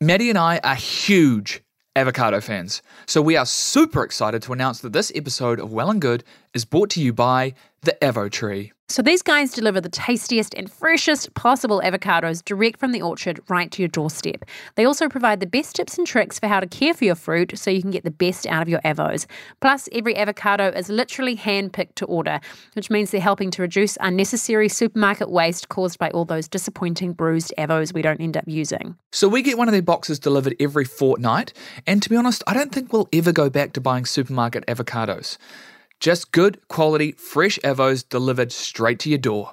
Maddie and I are huge avocado fans, so we are super excited to announce that this episode of Well and Good is brought to you by the Avo Tree. So these guys deliver the tastiest and freshest possible avocados direct from the orchard right to your doorstep. They also provide the best tips and tricks for how to care for your fruit so you can get the best out of your avos. Plus, every avocado is literally hand-picked to order, which means they're helping to reduce unnecessary supermarket waste caused by all those disappointing bruised avos we don't end up using. So we get one of their boxes delivered every fortnight, and to be honest, I don't think we'll ever go back to buying supermarket avocados. Just good quality, fresh avos delivered straight to your door.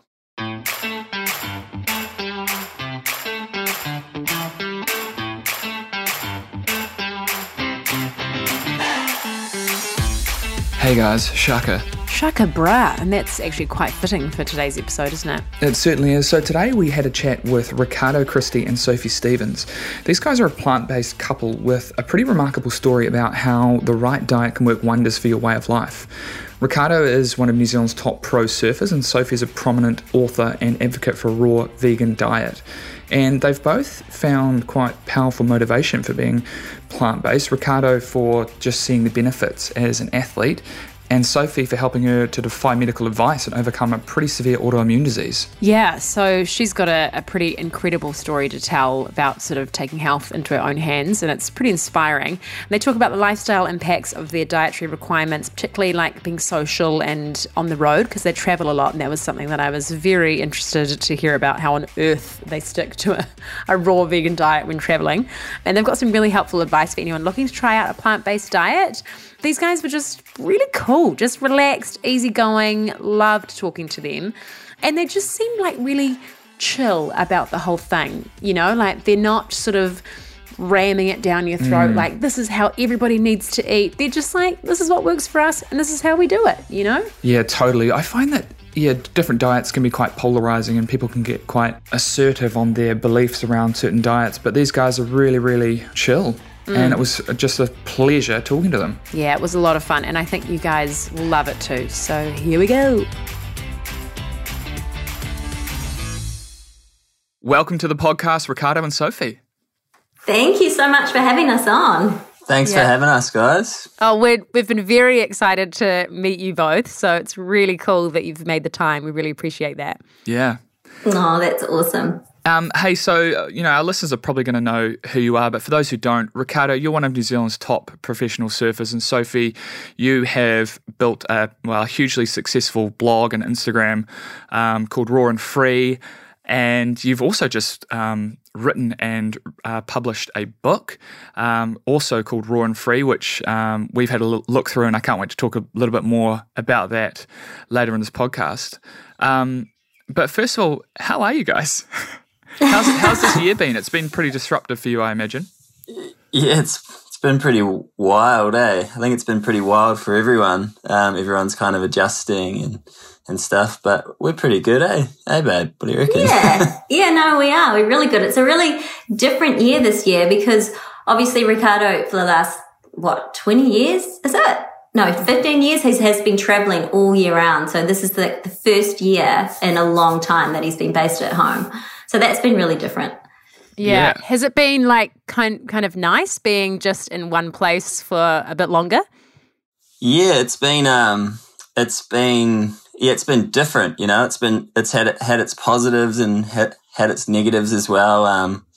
Hey guys, Shaka. Shaka bra, and that's actually quite fitting for today's episode, isn't it? It certainly is. So today we had a chat with Ricardo Christie and Sophie Stevens. These guys are a plant-based couple with a pretty remarkable story about how the right diet can work wonders for your way of life. Ricardo is one of New Zealand's top pro surfers, and Sophie is a prominent author and advocate for a raw vegan diet. And they've both found quite powerful motivation for being plant based. Ricardo for just seeing the benefits as an athlete, and Sophie for helping her to defy medical advice and overcome a pretty severe autoimmune disease. Yeah, so she's got a, a, pretty incredible story to tell about sort of taking health into her own hands, and it's pretty inspiring. And they talk about the lifestyle impacts of their dietary requirements, particularly like being social and on the road, because they travel a lot, and that was something that I was very interested to hear about how on earth they stick to a, a raw vegan diet when traveling. And they've got some really helpful advice for anyone looking to try out a plant based diet. These guys were just really cool, just relaxed, easygoing, loved talking to them. And they just seemed like really chill about the whole thing, you know, like they're not sort of ramming it down your throat mm. like this is how everybody needs to eat. They're just like this is what works for us and this is how we do it, you know? Yeah, totally. I find that yeah, different diets can be quite polarizing and people can get quite assertive on their beliefs around certain diets, but these guys are really really chill. Mm. And it was just a pleasure talking to them. Yeah, it was a lot of fun. And I think you guys will love it too. So here we go. Welcome to the podcast, Ricardo and Sophie. Thank you so much for having us on. Thanks yeah. for having us, guys. Oh, we have been very excited to meet you both. So it's really cool that you've made the time. We really appreciate that. Yeah. Oh, that's awesome. Um, hey, so, uh, you know, our listeners are probably going to know who you are, but for those who don't, Ricardo, you're one of New Zealand's top professional surfers. And Sophie, you have built a, well, a hugely successful blog and Instagram um, called Raw and Free. And you've also just um, written and uh, published a book, um, also called Raw and Free, which um, we've had a look through, and I can't wait to talk a little bit more about that later in this podcast. Um, but first of all, how are you guys? How's, how's this year been? It's been pretty disruptive for you, I imagine. Yeah, it's it's been pretty wild, eh? I think it's been pretty wild for everyone. Um, everyone's kind of adjusting and and stuff, but we're pretty good, eh? Hey, babe, what do you reckon? Yeah, yeah, no, we are. We're really good. It's a really different year this year because obviously Ricardo for the last what twenty years is it? No, 15 years he has been traveling all year round. So this is the, the first year in a long time that he's been based at home. So that's been really different. Yeah. yeah. Has it been like kind kind of nice being just in one place for a bit longer? Yeah, it's been um it's been yeah, it's been different, you know. It's been it's had had its positives and had, had its negatives as well. Um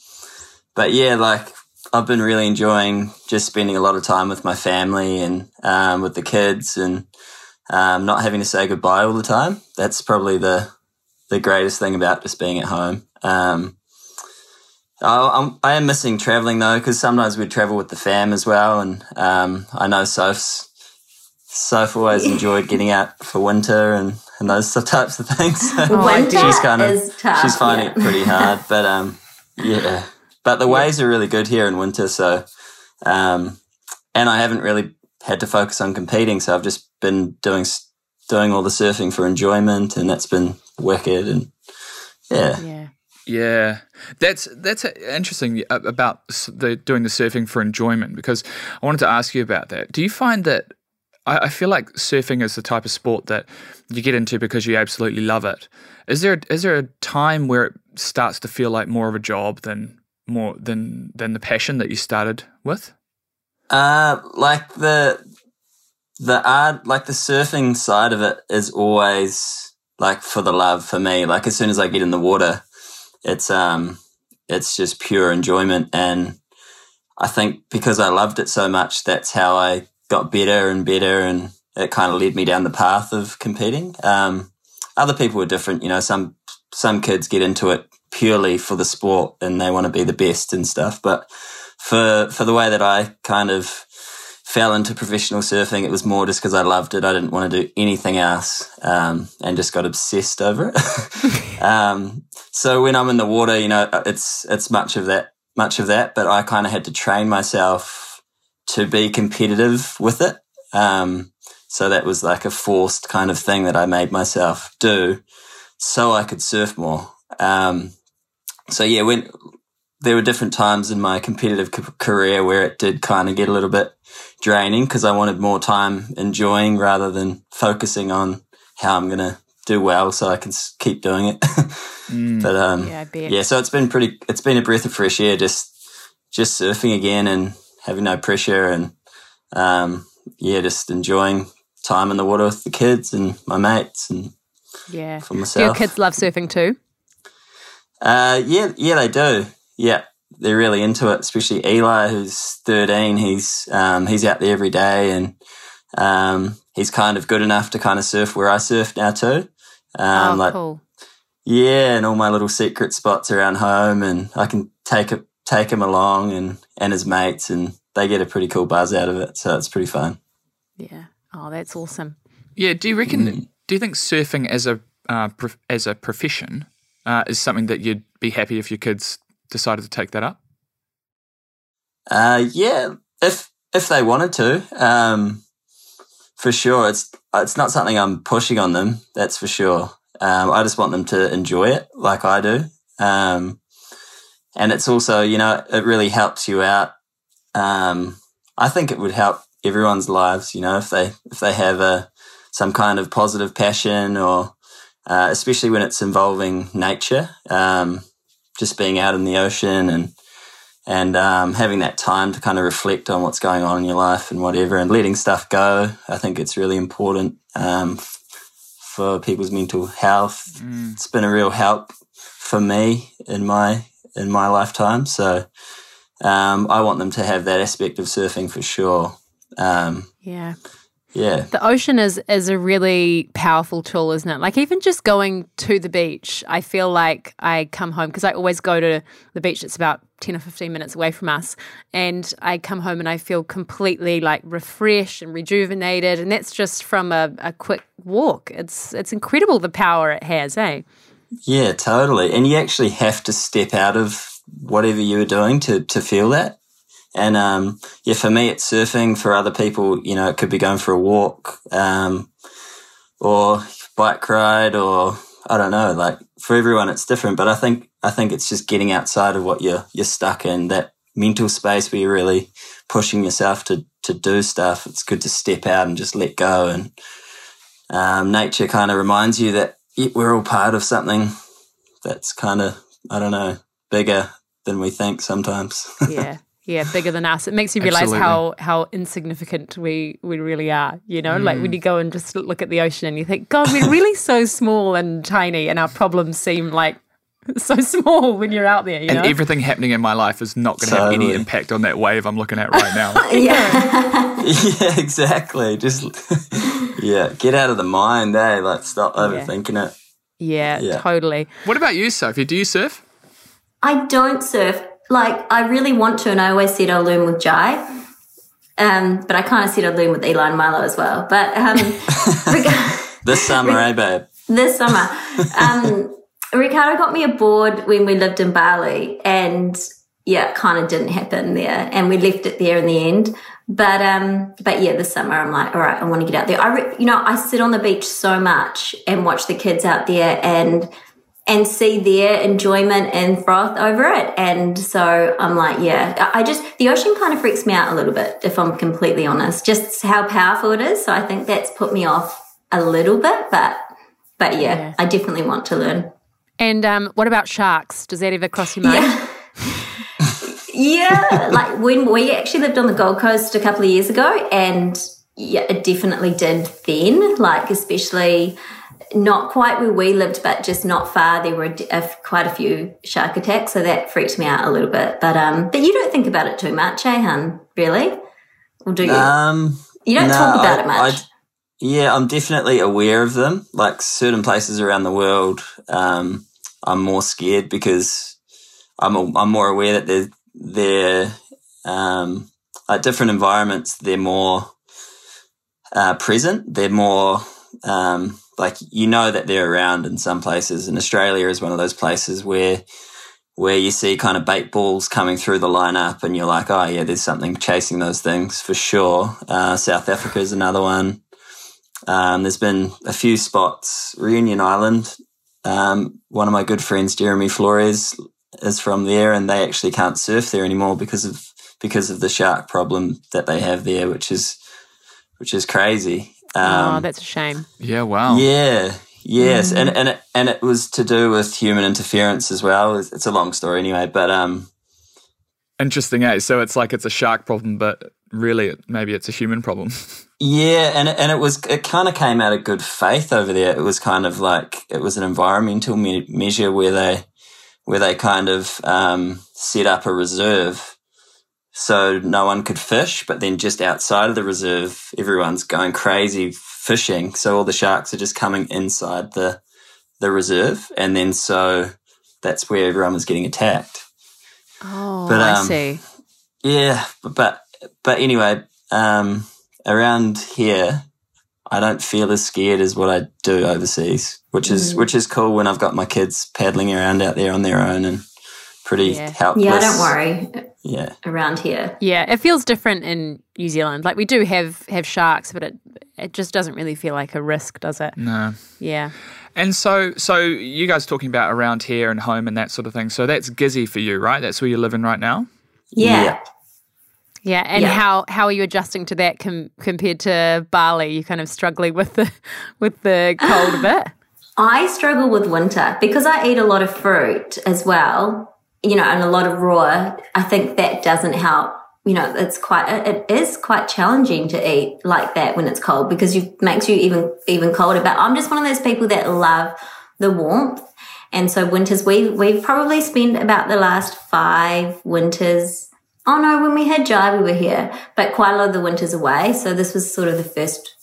but yeah, like I've been really enjoying just spending a lot of time with my family and um, with the kids and um, not having to say goodbye all the time. That's probably the the greatest thing about just being at home. Um, I, I am missing traveling though, because sometimes we travel with the fam as well. And um, I know Soph's, Soph always enjoyed getting out for winter and, and those types of things. winter she's kind of, is tough, she's finding yeah. it pretty hard. But um, yeah, but the waves are really good here in winter. So, um, and I haven't really had to focus on competing. So I've just been doing, doing all the surfing for enjoyment and that's been wicked. And yeah. Yeah. Yeah, that's that's interesting about the doing the surfing for enjoyment because I wanted to ask you about that. Do you find that I, I, feel like surfing is the type of sport that you get into because you absolutely love it? Is there is there a time where it starts to feel like more of a job than more than than the passion that you started with? Uh, like the the art, like the surfing side of it, is always like for the love for me. Like as soon as I get in the water, it's um, it's just pure enjoyment, and I think because I loved it so much, that's how I got better and better, and it kind of led me down the path of competing. Um, other people are different, you know. Some some kids get into it purely for the sport and they want to be the best and stuff, but for for the way that I kind of fell into professional surfing, it was more just because I loved it. I didn't want to do anything else, um, and just got obsessed over it. um, so when I'm in the water, you know, it's it's much of that, much of that. But I kind of had to train myself to be competitive with it. Um, so that was like a forced kind of thing that I made myself do, so I could surf more. Um, so yeah, when there were different times in my competitive career where it did kind of get a little bit draining because I wanted more time enjoying rather than focusing on how I'm going to do well so I can keep doing it. mm. But um, yeah, yeah, so it's been pretty. It's been a breath of fresh air just just surfing again and having no pressure and um, yeah, just enjoying time in the water with the kids and my mates and yeah. For myself. Do your kids love surfing too? Uh, yeah, yeah, they do. Yeah, they're really into it. Especially Eli, who's thirteen. He's um, he's out there every day, and um, he's kind of good enough to kind of surf where I surf now too. Um, oh, like, cool. Yeah, and all my little secret spots around home, and I can take it, take him along, and and his mates, and they get a pretty cool buzz out of it. So it's pretty fun. Yeah. Oh, that's awesome. Yeah. Do you reckon? Mm. Do you think surfing as a uh, prof- as a profession uh, is something that you'd be happy if your kids decided to take that up? Uh, yeah, if if they wanted to, um, for sure. It's it's not something I'm pushing on them. That's for sure. Um, I just want them to enjoy it like I do. Um, and it's also, you know, it really helps you out. Um, I think it would help everyone's lives, you know, if they if they have a some kind of positive passion or uh, especially when it's involving nature, um, just being out in the ocean and and um, having that time to kind of reflect on what's going on in your life and whatever, and letting stuff go. I think it's really important um, for people's mental health. Mm. It's been a real help for me in my in my lifetime. So um, I want them to have that aspect of surfing for sure. Um, yeah. Yeah. The ocean is is a really powerful tool, isn't it? Like even just going to the beach, I feel like I come home because I always go to the beach that's about 10 or 15 minutes away from us and I come home and I feel completely like refreshed and rejuvenated and that's just from a, a quick walk. It's it's incredible the power it has, eh? Yeah, totally. And you actually have to step out of whatever you were doing to to feel that. And um, yeah, for me, it's surfing. For other people, you know, it could be going for a walk um, or bike ride, or I don't know. Like for everyone, it's different. But I think I think it's just getting outside of what you're you're stuck in that mental space where you're really pushing yourself to to do stuff. It's good to step out and just let go. And um, nature kind of reminds you that we're all part of something that's kind of I don't know bigger than we think sometimes. yeah. Yeah, bigger than us. It makes you realize how how insignificant we we really are. You know, mm. like when mm. you go and just look at the ocean and you think, God, we're really so small and tiny, and our problems seem like so small when you're out there. and know? everything happening in my life is not going to totally. have any impact on that wave I'm looking at right now. yeah, yeah, exactly. Just yeah, get out of the mind, eh? Like stop overthinking yeah. it. Yeah, yeah, totally. What about you, Sophie? Do you surf? I don't surf like I really want to, and I always said I'll learn with Jai. Um, but I kind of said I'd learn with Eli and Milo as well. But um, this summer, eh, babe? This summer, um, Ricardo got me a board when we lived in Bali, and yeah, it kind of didn't happen there, and we left it there in the end. But um, but yeah, this summer I'm like, all right, I want to get out there. I, re- you know, I sit on the beach so much and watch the kids out there, and and see their enjoyment and froth over it. And so I'm like, yeah, I just, the ocean kind of freaks me out a little bit, if I'm completely honest, just how powerful it is. So I think that's put me off a little bit, but, but yeah, yeah. I definitely want to learn. And um, what about sharks? Does that ever cross your mind? Yeah. yeah, like when we actually lived on the Gold Coast a couple of years ago, and yeah, it definitely did then. Like especially not quite where we lived, but just not far. There were a, a, quite a few shark attacks, so that freaked me out a little bit. But um, but you don't think about it too much, eh, hun? Really? Or do you? Um, you don't no, talk about I- it much. I- yeah, I'm definitely aware of them. Like certain places around the world, um, I'm more scared because I'm a, I'm more aware that they're they're um, like different environments. They're more uh, present. They're more um, like you know that they're around in some places. And Australia is one of those places where where you see kind of bait balls coming through the lineup, and you're like, oh yeah, there's something chasing those things for sure. Uh, South Africa is another one. Um, there's been a few spots. Reunion Island. Um, one of my good friends, Jeremy Flores, is from there, and they actually can't surf there anymore because of because of the shark problem that they have there, which is which is crazy. Oh, Um, that's a shame. Yeah, wow. yeah, yes, and and it, and it was to do with human interference as well. It's, it's a long story anyway, but um, Interesting, eh? So it's like it's a shark problem, but really, it, maybe it's a human problem. yeah, and it, and it was it kind of came out of good faith over there. It was kind of like it was an environmental me- measure where they where they kind of um, set up a reserve so no one could fish, but then just outside of the reserve, everyone's going crazy fishing. So all the sharks are just coming inside the the reserve, and then so that's where everyone was getting attacked. Oh, But, I um, see. Yeah, but but anyway, um, around here, I don't feel as scared as what I do overseas, which is which is cool when I've got my kids paddling around out there on their own and pretty Yeah. helpless. yeah, don't worry. Yeah, Around here, Yeah, it feels different in New Zealand. Like we do have have sharks, but it it just doesn't really feel like a risk, does it? no. Yeah. And so, so you guys talking about around here and home and that sort of thing. So that's Gizzy for you, right? That's where you're living right now. yeah. Yeah. Yeah, and Yeah. how how are you adjusting to that com- compared to Bali? You kind of struggling with the with the cold a bit. I struggle with winter because I eat a lot of fruit as well, you know, and a lot of raw. I think that doesn't help. You know, it's quite, it is quite challenging to eat like that when it's cold because you makes you even, even colder. But I'm just one of those people that love the warmth. And so winters, we, we've probably spent about the last five winters. Oh no, when we had Jai, we were here, but quite a lot of the winters away. So this was sort of the first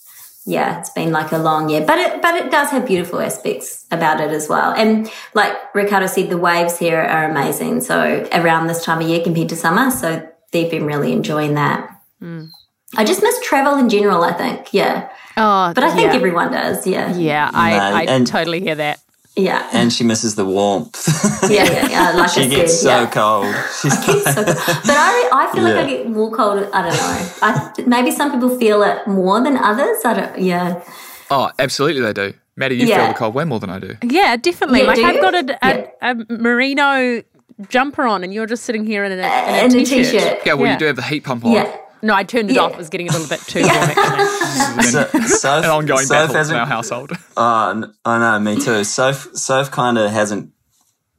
yeah, it's been like a long year, but it but it does have beautiful aspects about it as well. And like Ricardo said, the waves here are amazing. So around this time of year compared to summer, so they've been really enjoying that. Mm. I just miss travel in general. I think, yeah, Oh, but I think yeah. everyone does. Yeah, yeah, I, No, I and- totally hear that. Yeah, and she misses the warmth. yeah, yeah. yeah. Like she I gets said, so yeah. cold. She's It's so cold. But I, I feel like I get more cold. I don't know. I, maybe some people feel it more than others. I don't. Yeah. Oh, absolutely, they do. Maddie, you feel the cold way more than I do. Yeah, definitely. Yeah, like I've got a, a, a merino jumper on, and you're just sitting here in a, in a, And a t-shirt. t-shirt. Yeah, well, Yeah. you do have the heat pump on. Yeah. No, I turned it Yeah. off. It was getting a little bit too warm. Actually. so, Soph, An ongoing Soph battle in hasn't- our household. Oh, n- I know, me too. Soph, Soph kind of hasn't.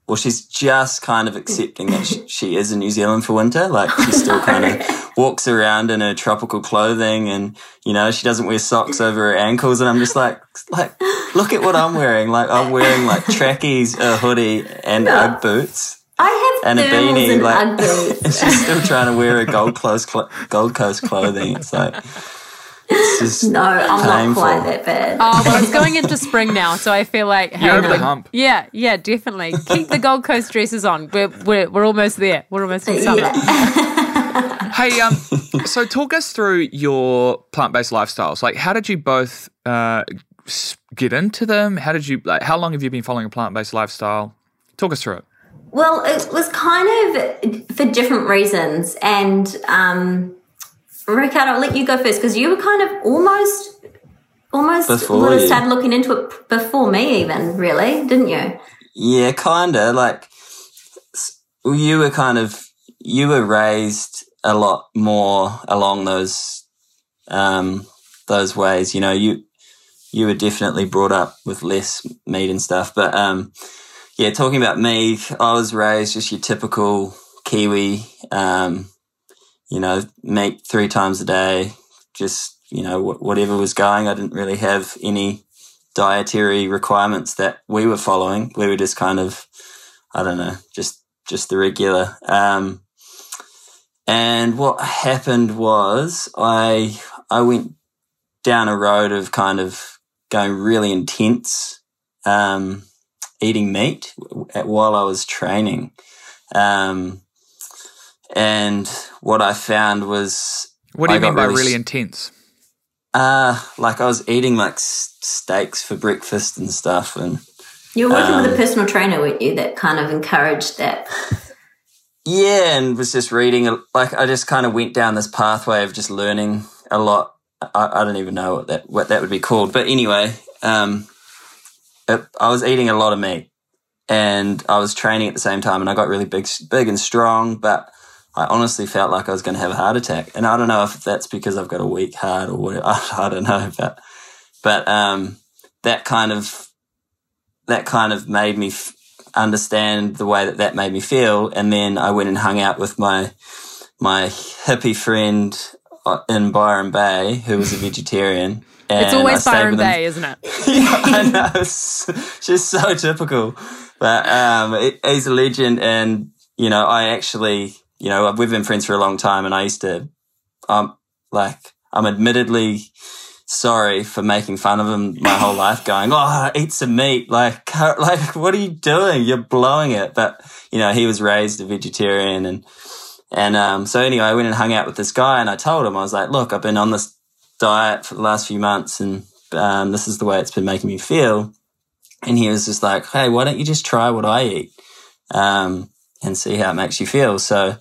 Well, she's just kind of accepting that she, she is in New Zealand for winter. Like she still kind of walks around in her tropical clothing, and you know she doesn't wear socks over her ankles. And I'm just like, like, look at what I'm wearing. Like I'm wearing like trackies, a hoodie, and UGG boots, I have and a beanie. and Like, Ugg boots. and she's still trying to wear her Gold Coast cl- Gold Coast clothing. It's like, it's just No, I'm Painful. not quite that bad. Oh, well, it's going into spring now, so I feel like hey, You're over the hump. Yeah, yeah, definitely. Keep the Gold Coast dresses on. We're we're, we're almost there. We're almost in summer. yeah. Hey, um, so talk us through your plant-based lifestyles. Like, how did you both uh, get into them? How did you like? How long have you been following a plant-based lifestyle? Talk us through it. Well, it was kind of for different reasons. And um, Ricardo, I'll let you go first because you were kind of almost, almost Before started looking into it before me, even really, didn't you? Yeah, kinda. Like you were kind of you were raised a lot more along those um those ways. You know, you you were definitely brought up with less meat and stuff. But um yeah, talking about me, I was raised just your typical kiwi, um, you know, meat three times a day, just, you know, wh- whatever was going. I didn't really have any dietary requirements that we were following. We were just kind of, I don't know, just, just the regular. Um, and what happened was I, I went down a road of kind of going really intense, um, eating meat while I was training. Um, and what I found was. What do you I mean by really, really intense? Uh, like I was eating like steaks for breakfast and stuff. And you were working um, with a um, personal trainer, weren't you? That kind of encouraged that. Yeah, and was just reading. Like I just kind of went down this pathway of just learning a lot. I, I don't even know what that what that would be called, but anyway, um, it, I was eating a lot of meat, and I was training at the same time, and I got really big, big and strong. But I honestly felt like I was going to have a heart attack, and I don't know if that's because I've got a weak heart or what. I, don't know, but but um, that kind of that kind of made me f- understand the way that that made me feel, and then I went and hung out with my my hippie friend in Byron Bay who was a vegetarian. it's always Byron Bay, isn't it? yeah, I know. Just so typical. But um, it, he's a legend, and you know, I actually, you know, we've been friends for a long time, and I used to, um, like, I'm admittedly sorry for making fun of him my whole life, going, "Oh, eat some meat!" Like, like, what are you doing? You're blowing it. But you know, he was raised a vegetarian, and and um, so anyway, I went and hung out with this guy, and I told him I was like, "Look, I've been on this diet for the last few months, and um, this is the way it's been making me feel." And he was just like, Hey, why don't you just try what I eat? Um, and see how it makes you feel. So,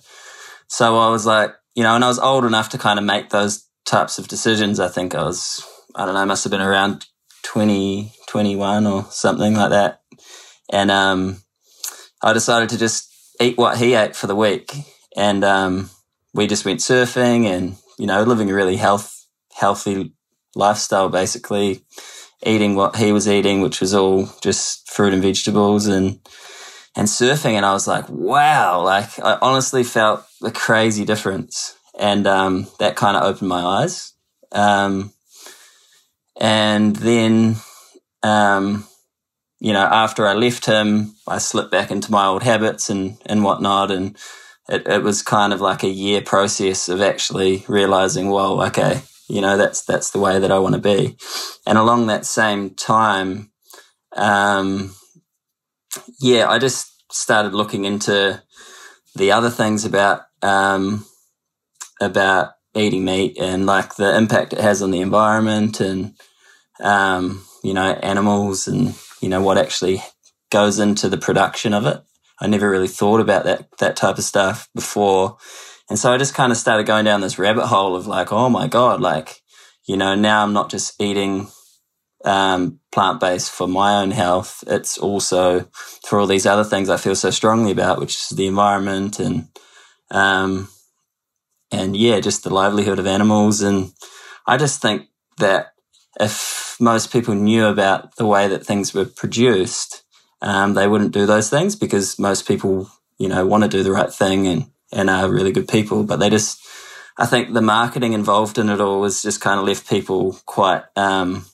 so I was like, you know, and I was old enough to kind of make those types of decisions. I think I was, I don't know, must have been around 20, 21 or something like that. And, um, I decided to just eat what he ate for the week. And, um, we just went surfing and, you know, living a really health, healthy lifestyle, basically eating what he was eating, which was all just fruit and vegetables and, and surfing. And I was like, wow, like I honestly felt the crazy difference. And, um, that kind of opened my eyes. Um, and then, um, you know, after I left him, I slipped back into my old habits and, and whatnot. And it, it was kind of like a year process of actually realizing, well, okay, you know, that's that's the way that I want to be. And along that same time, um, yeah, I just started looking into the other things about um, about eating meat and like the impact it has on the environment and um, you know animals and you know what actually goes into the production of it. I never really thought about that that type of stuff before and so I just kind of started going down this rabbit hole of like, oh my God, like, you know, now I'm not just eating um, plant based for my own health. It's also for all these other things I feel so strongly about, which is the environment and, um, and yeah, just the livelihood of animals. And I just think that if most people knew about the way that things were produced, um, they wouldn't do those things because most people, you know, want to do the right thing and and are really good people, but they just, I think the marketing involved in it all has just kind of left people quite, um,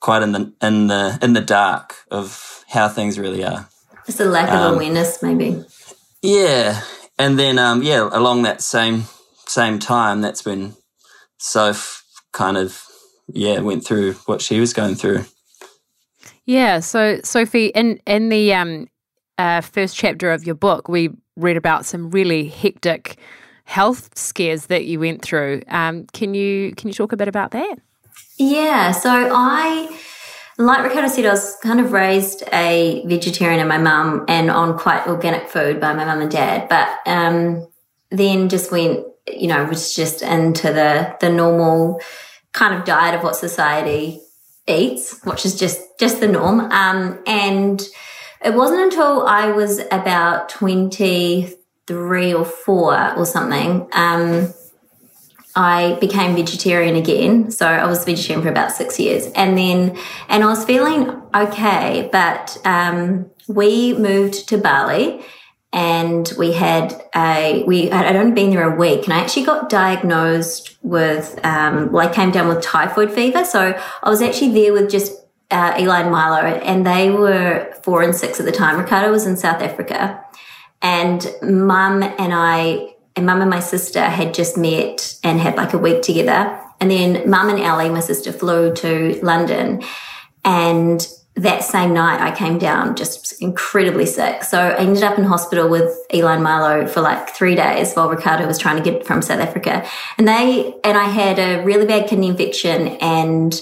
quite in the in the in the dark of how things really are. It's a lack of um, awareness, maybe. Yeah, and then um, yeah, along that same same time, that's when Soph kind of yeah went through what she was going through. Yeah. So Sophie, in in the um, uh, first chapter of your book, we read about some really hectic health scares that you went through. Um, can you can you talk a bit about that? Yeah, so I, like Ricardo said, I was kind of raised a vegetarian and my mum and on quite organic food by my mum and dad, but um, then just went, you know, was just into the the normal kind of diet of what society eats, which is just just the norm, um, and it wasn't until I was about 23 or 4 or something, um, I became vegetarian again. So I was vegetarian for about six years. And then, and I was feeling okay, but um, we moved to Bali and we had a we had only been there a week and i actually got diagnosed with um, well i came down with typhoid fever. So i was actually there with just uh, eli and milo and they were four and six at the time. Ricardo was in south africa. And mum and i and mum and my sister had just met and had like a week together. And then mum and ellie my sister flew to london. And that same night I came down just incredibly sick. So I ended up in hospital with Eli and Milo for like three days while Ricardo was trying to get from South Africa. And they, and I had a really bad kidney infection and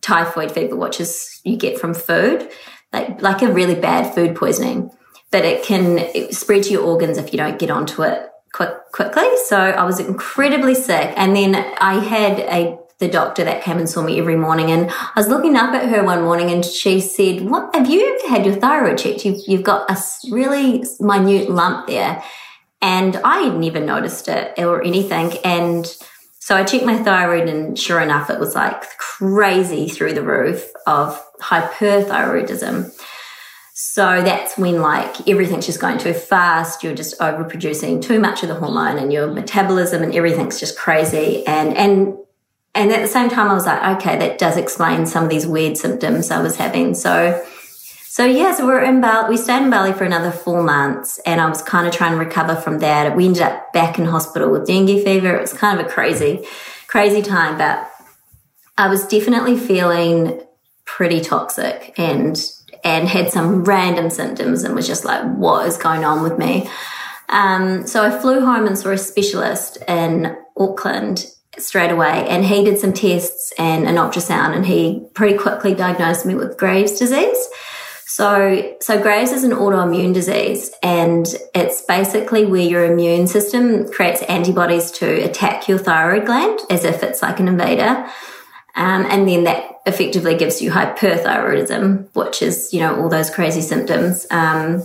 typhoid fever, which is you get from food, like, like a really bad food poisoning, but it can spread to your organs if you don't get onto it quick, quickly. So I was incredibly sick. And then I had a the doctor that came and saw me every morning. And I was looking up at her one morning and she said, what have you had your thyroid checked? You've, you've got a really minute lump there. And I had never noticed it or anything. And so I checked my thyroid and sure enough, it was like crazy through the roof of hyperthyroidism. So that's when like everything's just going too fast. You're just overproducing too much of the hormone and your metabolism and everything's just crazy. And, and and at the same time, I was like, okay, that does explain some of these weird symptoms I was having. So, so yeah, so we're in Bali. We stayed in Bali for another four months, and I was kind of trying to recover from that. We ended up back in hospital with dengue fever. It was kind of a crazy, crazy time, but I was definitely feeling pretty toxic and and had some random symptoms and was just like, what is going on with me? Um, so I flew home and saw a specialist in Auckland straight away and he did some tests and an ultrasound and he pretty quickly diagnosed me with Graves disease. So, so Graves is an autoimmune disease and it's basically where your immune system creates antibodies to attack your thyroid gland as if it's like an invader. Um, and then that effectively gives you hyperthyroidism, which is, you know, all those crazy symptoms. Um,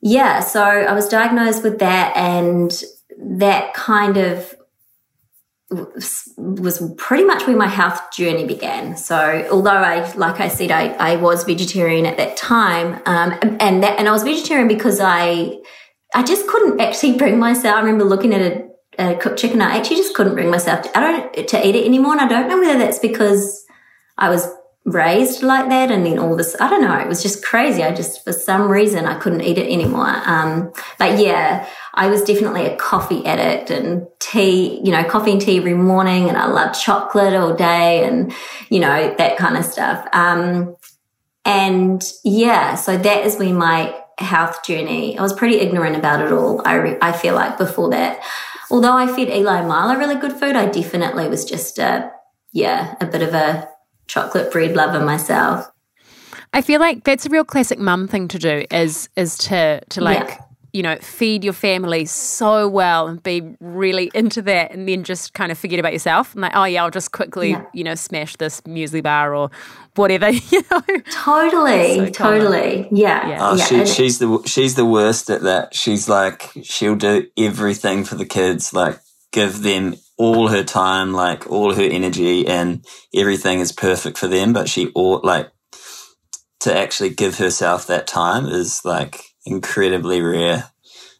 yeah, so I was diagnosed with that and that kind of was pretty much where my health journey began. So, although I, like I said, I, I was vegetarian at that time, um, and that, and I was vegetarian because I, I just couldn't actually bring myself. I remember looking at a, a cooked chicken. I actually just couldn't bring myself. To, I don't to eat it anymore, and I don't know whether that's because I was raised like that and then all this i don't know it was just crazy. I just for some reason i couldn't eat it anymore. Um, but yeah i was definitely a coffee addict and tea you know coffee and tea every morning and i loved chocolate all day and you know that kind of stuff. Um, and yeah so that is when my health journey i was pretty ignorant about it all i, re- I feel like before that. Although i fed eli milo really good food i definitely was just a yeah a bit of a chocolate bread lover myself. I feel like that's a real classic mum thing to do is is to to like yeah. you know feed your family so well and be really into that and then just kind of forget about yourself and like oh yeah I'll just quickly yeah. you know smash this muesli bar or whatever you know totally so totally yeah, yeah. Oh, she, she's the she's the worst at that she's like she'll do everything for the kids like give them all her time, like all her energy and everything is perfect for them, but she ought like to actually give herself that time is like incredibly rare.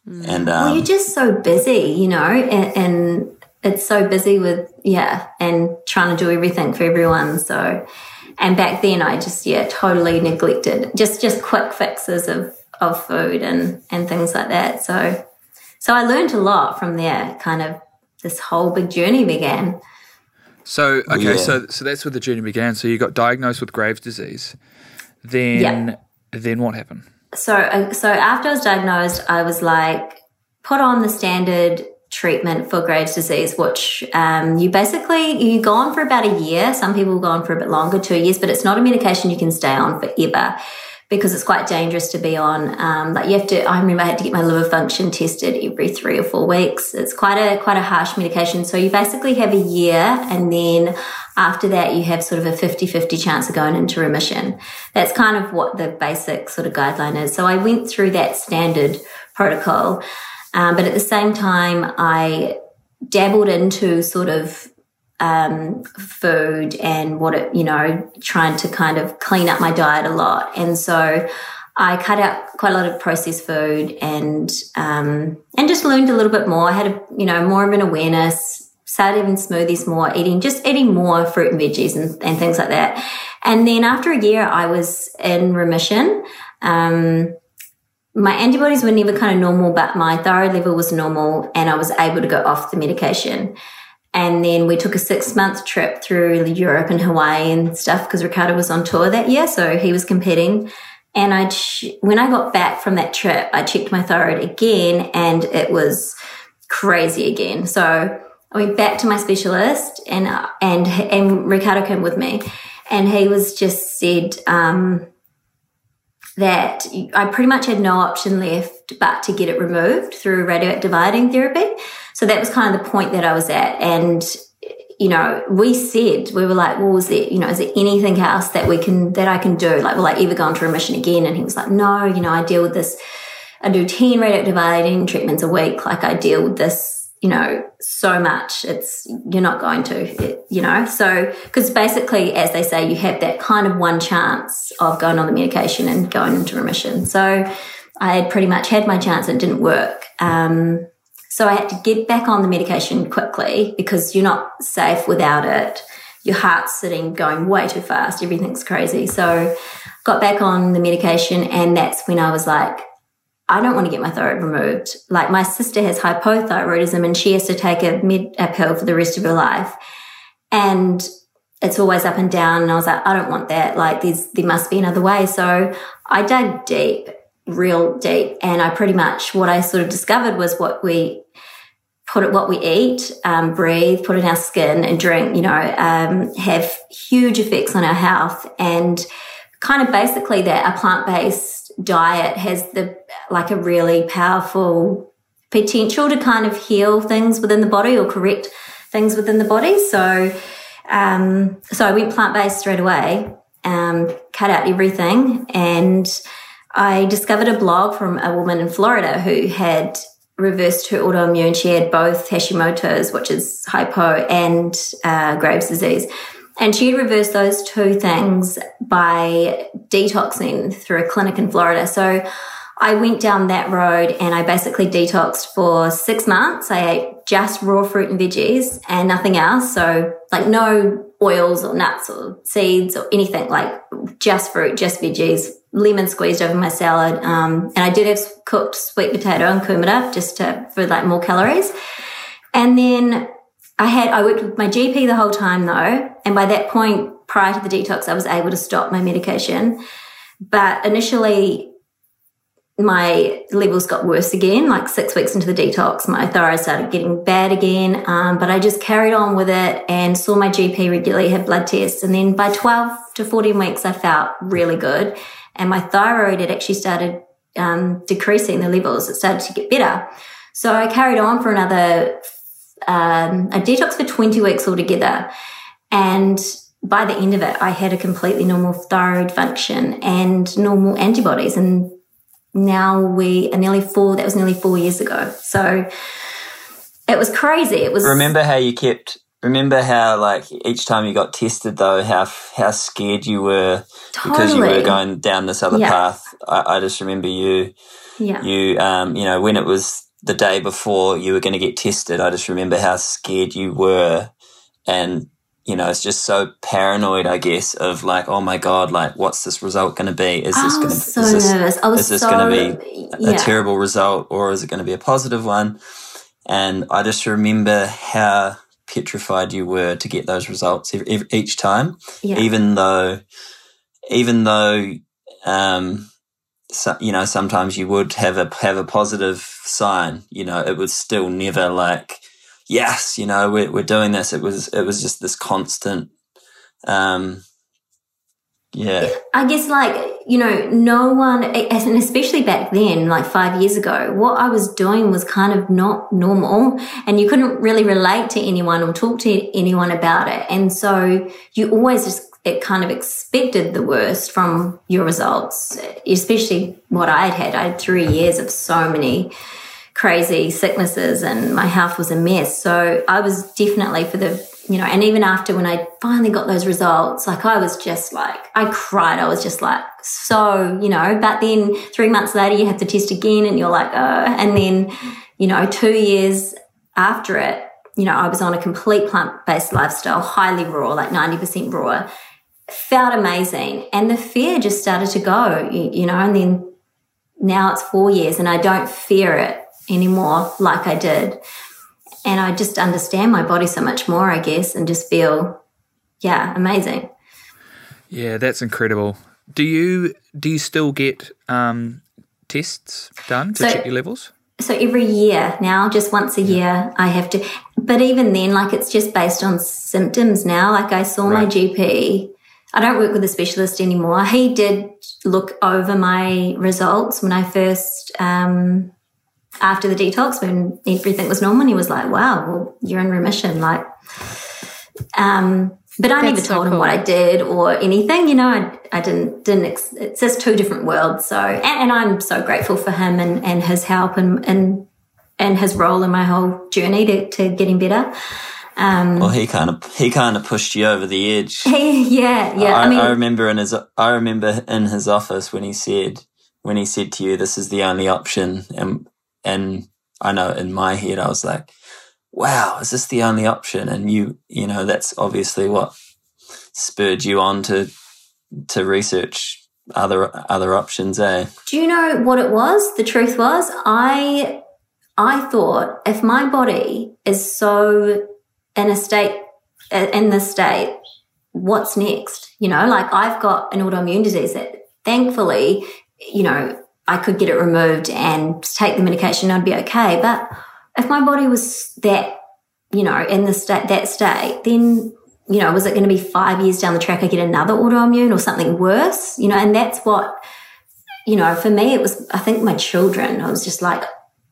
Mm. And um, well, you're just so busy, you know, and, and it's so busy with yeah, and trying to do everything for everyone. So, and back then I just yeah totally neglected just just quick fixes of of food and and things like that. So, so I learned a lot from there, kind of this whole big journey began. So okay, yeah. so so that's where the journey began. So you got diagnosed with Graves' disease. Then yep. then what happened? So uh, so after I was diagnosed, I was like put on the standard treatment for Graves' disease, which um, you basically you go on for about a year. Some people go on for a bit longer, two years, but it's not a medication you can stay on forever because it's quite dangerous to be on. Um, like you have to, I remember I had to get my liver function tested every three or four weeks. It's quite a, quite a harsh medication. So you basically have a year and then after that you have sort of a 50-50 chance of going into remission. That's kind of what the basic sort of guideline is. So I went through that standard protocol. Um, but at the same time, I dabbled into sort of um, food and what it, you know, trying to kind of clean up my diet a lot. And so I cut out quite a lot of processed food and um, and just learned a little bit more. I had a you know more of an awareness. Started having smoothies more, eating just eating more fruit and veggies and, and things like that. And then after a year, I was in remission. Um, my antibodies were never kind of normal, but my thyroid level was normal, and I was able to go off the medication. And then we took a six month trip through Europe and Hawaii and stuff because Ricardo was on tour that year, so he was competing. And I, when I got back from that trip, I checked my thyroid again and it was crazy again. So I went back to my specialist and, and, and Ricardo came with me and he was just said, um, that I pretty much had no option left but to get it removed through radioactive iodine therapy. So that was kind of the point that I was at. And you know, we said, we were like, well, is there, you know, is there anything else that we can, that I can do? Like, will I ever go into remission again? And he was like, no, you know, I deal with this, I do 10 radioactive iodine treatments a week. Like I deal with this, you know, so much. It's, you're not going to, you know, so, cause basically, as they say, you have that kind of one chance of going on the medication and going into remission. So I had pretty much had my chance and it didn't work. Um, so I had to get back on the medication quickly because you're not safe without it. Your heart's sitting going way too fast. Everything's crazy. So got back on the medication and that's when I was like, I don't want to get my thyroid removed. Like my sister has hypothyroidism and she has to take a med a pill for the rest of her life. And it's always up and down. And I was like, I don't want that. Like there's, there must be another way. So I dug deep, real deep. And I pretty much, what I sort of discovered was what we put it what we eat, um, breathe, put in our skin and drink, you know, um, have huge effects on our health. And kind of basically that a plant-based diet has the, like a really powerful potential to kind of heal things within the body or correct things within the body. So, um, so I went plant-based straight away, um, cut out everything and I discovered a blog from a woman in Florida who had reversed her autoimmune. She had both Hashimoto's, which is hypo, and uh, Graves' disease. And she had reversed those two things by detoxing through a clinic in Florida. So I went down that road and I basically detoxed for six months. I ate just raw fruit and veggies and nothing else. So like no oils or nuts or seeds or anything like just fruit, just veggies, lemon squeezed over my salad. Um, and I did have cooked sweet potato and kumara just to, for like more calories. And then I had, I worked with my GP the whole time though. And by that point, prior to the detox, I was able to stop my medication. But initially, my levels got worse again. Like six weeks into the detox, my thyroid started getting bad again. Um, but I just carried on with it and saw my GP regularly, had blood tests. And then by 12 to 14 weeks, I felt really good and my thyroid had actually started um, decreasing the levels. It started to get better. So I carried on for another um, a detox for 20 weeks altogether. And by the end of it, I had a completely normal thyroid function and normal antibodies. And now we are nearly four, that was nearly four years ago. So it was crazy. It was. Remember how you kept Remember how, like, each time you got tested, though, how how scared you were totally. because you were going down this other yeah. path. I, I, just remember you, yeah. you, um, you know, when it was the day before you were going to get tested. I just remember how scared you were, and you know, it's just so paranoid, I guess, of like, oh my god, like, what's this result going to be? Is this going to so is this, nervous. I was is this so, going to be a, yeah. a terrible result, or is it going to be a positive one? And I just remember how petrified you were to get those results each time, yeah. even though, even though, um, so, you know, sometimes you would have a have a positive sign. You know, it was still never like, yes, you know, we're we're doing this. It was it was just this constant, um, yeah. I guess like, you know, no one, and especially back then, like five years ago, what I was doing was kind of not normal and you couldn't really relate to anyone or talk to anyone about it. And so you always just, it kind of expected the worst from your results, especially what I had had. I had three years of so many crazy sicknesses and my health was a mess. So I was definitely for the you know, and even after when I finally got those results, like I was just like, I cried. I was just like, so, you know, but then three months later, you have to test again and you're like, oh, and then, you know, two years after it, you know, I was on a complete plant based lifestyle, highly raw, like 90% raw, felt amazing. And the fear just started to go, you, you know, and then now it's four years and I don't fear it anymore like I did and I just understand my body so much more, I guess, and just feel, yeah, amazing. Yeah, that's incredible. Do you do you still get um, tests done to so, check your levels? So every year now, just once a year, I have to. But even then, like it's just based on symptoms now. Like I saw right. my GP. I don't work with a specialist anymore. He did look over my results when I first um, after the detox when everything was normal and he was like wow well you're in remission like um but I That's never told so cool. him what I did or anything, you know. I, I didn't didn't. Ex- it's just two different worlds. So, and, and, I'm so grateful for him and, and his help and, and and his role in my whole journey to, to getting better. Um, well, he kind of he kind of pushed you over the edge. He, yeah, yeah. I, I, mean, I remember in his I remember in his office when he said when he said to you, "This is the only option," and and I know in my head, I was like, wow, is this the only option? And you, you know, that's obviously what spurred you on to, to research other, other options, eh? Do you know what it was? The truth was, I, I thought if my body is so in a state, in this state, what's next? You know, like I've got an autoimmune disease that thankfully, you know, I could get it removed and take the medication, I'd be okay. But if my body was that, you know, in the state, that state, then, you know, was it going to be five years down the track I get another autoimmune or something worse? You know, and that's what, you know, for me, it was, I think my children, I was just like,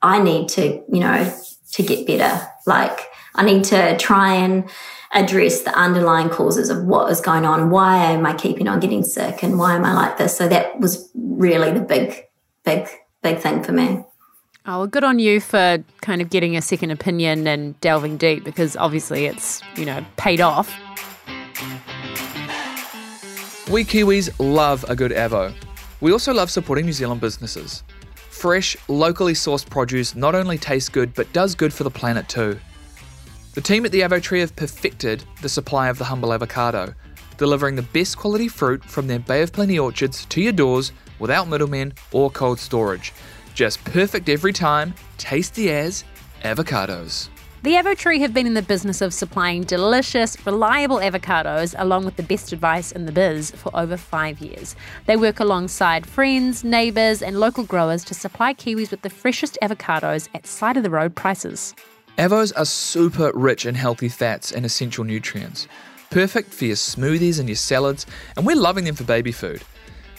I need to, you know, to get better. Like, I need to try and address the underlying causes of what is going on. Why am I keeping on getting sick and why am I like this? So that was really the big big, big thing for me. Oh, well, good on you for kind of getting a second opinion and delving deep because obviously it's, you know, paid off. We Kiwis love a good Avo. We also love supporting New Zealand businesses. Fresh, locally sourced produce not only tastes good but does good for the planet too. The team at the Avo Tree have perfected the supply of the humble avocado, delivering the best quality fruit from their Bay of Plenty orchards to your doors without middlemen or cold storage. Just perfect every time, tasty as avocados. The Avo Tree have been in the business of supplying delicious, reliable avocados along with the best advice in the biz for over five years. They work alongside friends, neighbours, and local growers to supply Kiwis with the freshest avocados at side of the road prices. Avos are super rich in healthy fats and essential nutrients, perfect for your smoothies and your salads, and we're loving them for baby food.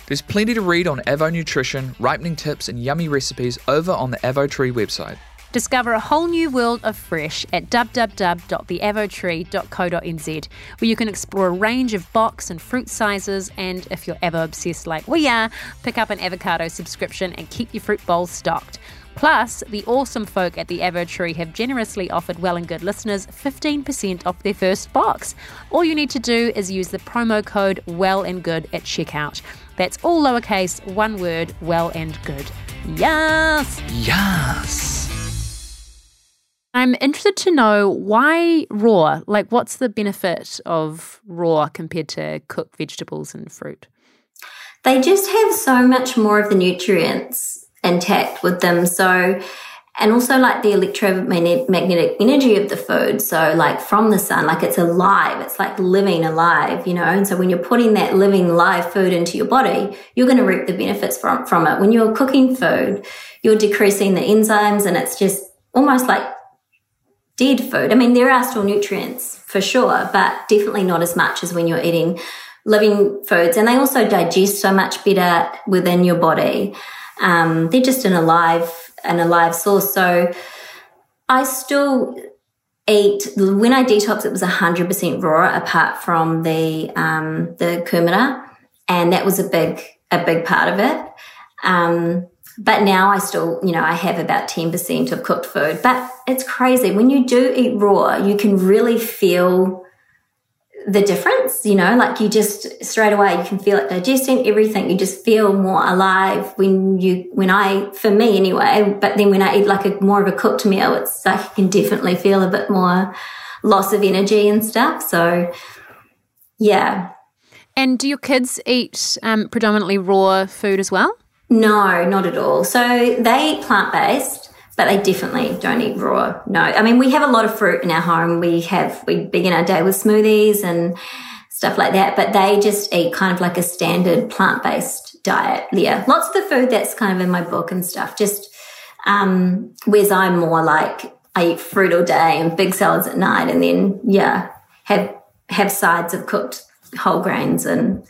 There's plenty to read on Avo nutrition, ripening tips, and yummy recipes over on the Avo Tree website. Discover a whole new world of fresh at www.theavotree.co.nz, where you can explore a range of box and fruit sizes. And if you're ever obsessed like we are, pick up an avocado subscription and keep your fruit bowls stocked. Plus, the awesome folk at the Avo Tree have generously offered Well and Good listeners 15% off their first box. All you need to do is use the promo code Well and Good at checkout. That's all lowercase, one word, Well and Good. Yes! Yes! I'm interested to know why raw? Like, what's the benefit of raw compared to cooked vegetables and fruit? They just have so much more of the nutrients intact with them. So, and also like the electromagnetic energy of the food. So like from the sun, like it's alive. It's like living alive, you know? And so when you're putting that living live food into your body, you're going to reap the benefits from, from it. When you're cooking food, you're decreasing the enzymes and it's just almost like dead food. I mean, there are still nutrients for sure, but definitely not as much as when you're eating living foods. And they also digest so much better within your body. Um, they're just an alive, an alive source. So I still eat when I detox. It was hundred percent raw, apart from the um, the coumarin, and that was a big a big part of it. Um, but now I still, you know, I have about 10% of cooked food. But it's crazy. When you do eat raw, you can really feel the difference, you know, like you just straight away you can feel it digesting everything. You just feel more alive when you, when I, for me anyway, but then when I eat like a more of a cooked meal, it's like you can definitely feel a bit more loss of energy and stuff. So yeah. And do your kids eat um, predominantly raw food as well? No, not at all. So they eat plant based, but they definitely don't eat raw. No, I mean we have a lot of fruit in our home. We have we begin our day with smoothies and stuff like that, but they just eat kind of like a standard plant based diet. Yeah, lots of the food that's kind of in my book and stuff. Just um, whereas I'm more like I eat fruit all day and big salads at night, and then yeah, have have sides of cooked whole grains and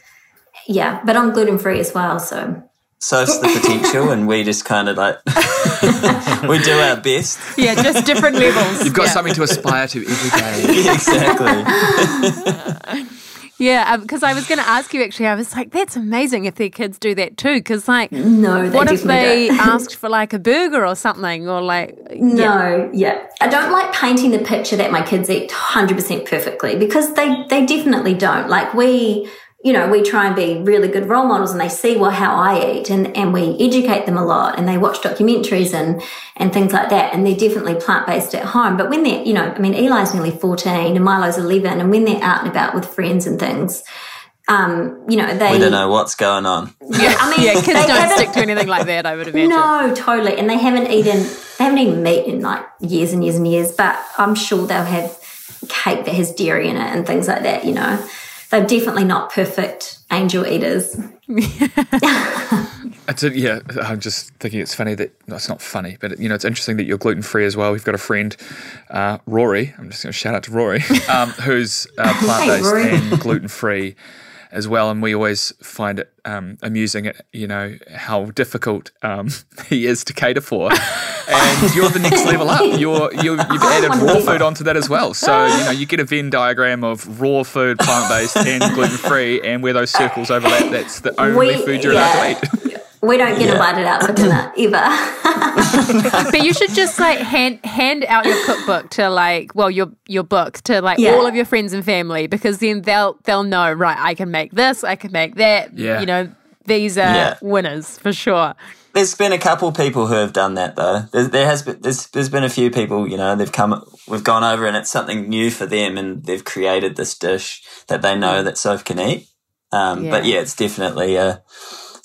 yeah, but I'm gluten free as well, so so it's the potential, and we just kind of like we do our best. Yeah, just different levels. You've got yeah. something to aspire to every day. exactly. Yeah, because um, I was going to ask you actually. I was like, that's amazing if their kids do that too. Because like, no, what if they don't. asked for like a burger or something, or like, no, yeah. yeah. I don't like painting the picture that my kids eat hundred percent perfectly because they they definitely don't. Like we you know, we try and be really good role models and they see well how I eat and, and we educate them a lot and they watch documentaries and, and things like that. And they're definitely plant based at home. But when they're, you know, I mean, Eli's nearly 14 and Milo's 11 and when they're out and about with friends and things, um, you know, they. We don't know what's going on. Yeah, I mean, yeah, kids don't stick to anything like that. I would imagine. No, totally, and they haven't eaten they haven't eaten meat in like years and years and years. But I'm sure they'll have cake that has dairy in it and things like that. You know, they're definitely not perfect angel eaters. It's a, yeah, I'm just thinking it's funny that no, it's not funny, but you know it's interesting that you're gluten free as well. We've got a friend, uh, Rory. I'm just going to shout out to Rory, um, who's uh, plant based Rory. and gluten free as well. And we always find it um, amusing, at, you know, how difficult um, he is to cater for. And you're the next level up. You're, you're you've added raw food onto that as well. So you know you get a Venn diagram of raw food, plant based, and gluten free, and where those circles overlap, that's the only We- food you're yeah. allowed to eat. We don't get Yeah. invited out for dinner ever. but you should just like hand hand out your cookbook to like well your your book to like Yeah. all of your friends and family because then they'll they'll know right I can make this I can make that Yeah. you know these are Yeah. winners for sure There's been a couple people who have done that though. There, there has been there's, there's been a few people. You know, they've come. We've gone over and it's something new for them, and they've created this dish that they know that Soph can eat. Um, But Yeah. yeah, it's definitely uh,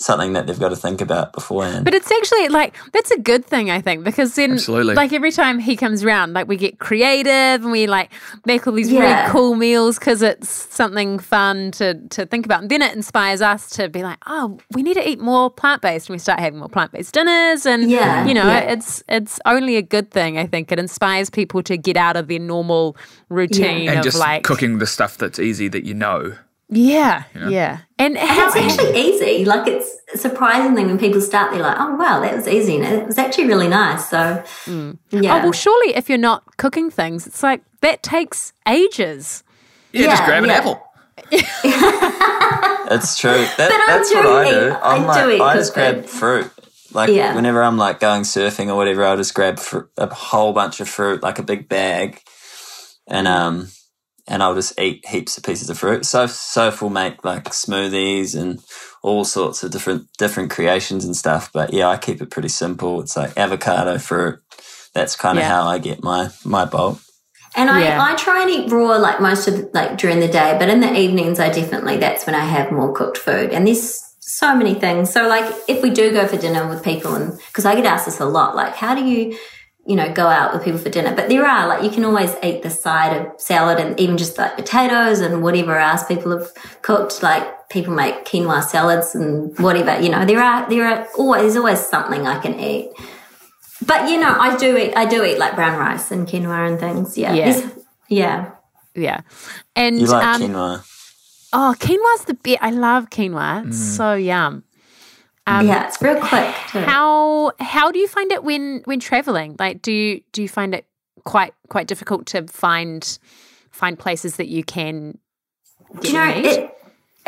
something that they've got to think about beforehand. But it's actually like that's a good thing, I think, because then Absolutely. like every time he comes around, like we get creative and we like make all these Yeah. really cool meals because it's something fun to to think about, and then it inspires us to be like, oh, we need to eat more plant based, and we start having more plant based dinners, and Yeah, you know, yeah. it's it's only a good thing. I think it inspires people to get out of their normal routine and of just like cooking the stuff that's easy that you know. Yeah, yeah, and how it's actually easy. Like it's surprisingly when people start, they're like, "Oh wow, that was easy," and it was actually really nice. So yeah, Oh well, surely if you're not cooking things, it's like that takes ages. Yeah, just Yeah, grab an yeah. apple. It's true. That, But I that's what I do. I I'm do like, eat I just grab fruit. Like Yeah. whenever I'm like going surfing or whatever, I'll just grab fr- a whole bunch of fruit, like a big bag, and um, and I'll just eat heaps of pieces of fruit. So Soph will make like smoothies and all sorts of different different creations and stuff. But yeah, I keep it pretty simple. It's like avocado fruit. That's kind of Yeah. how I get my my bulk. And I, Yeah. I try and eat raw like most of the, like during the day, but in the evenings, I definitely that's when I have more cooked food. And there's so many things. So like if we do go for dinner with people, and because I get asked this a lot, like how do you, you know, go out with people for dinner? But there are like you can always eat the side of salad and even just like potatoes and whatever else people have cooked. Like people make quinoa salads and whatever. You know, there are there are always there's always something I can eat. But you know, I do eat I do eat like brown rice and quinoa and things. Yeah. Yeah. There's- yeah. Yeah, and You like um, quinoa? oh, quinoa's the bit. I love quinoa. It's so yum. Um, yeah, it's real quick too. How how do you find it when when traveling? Like, do you do you find it quite quite difficult to find find places that you can Do you know it?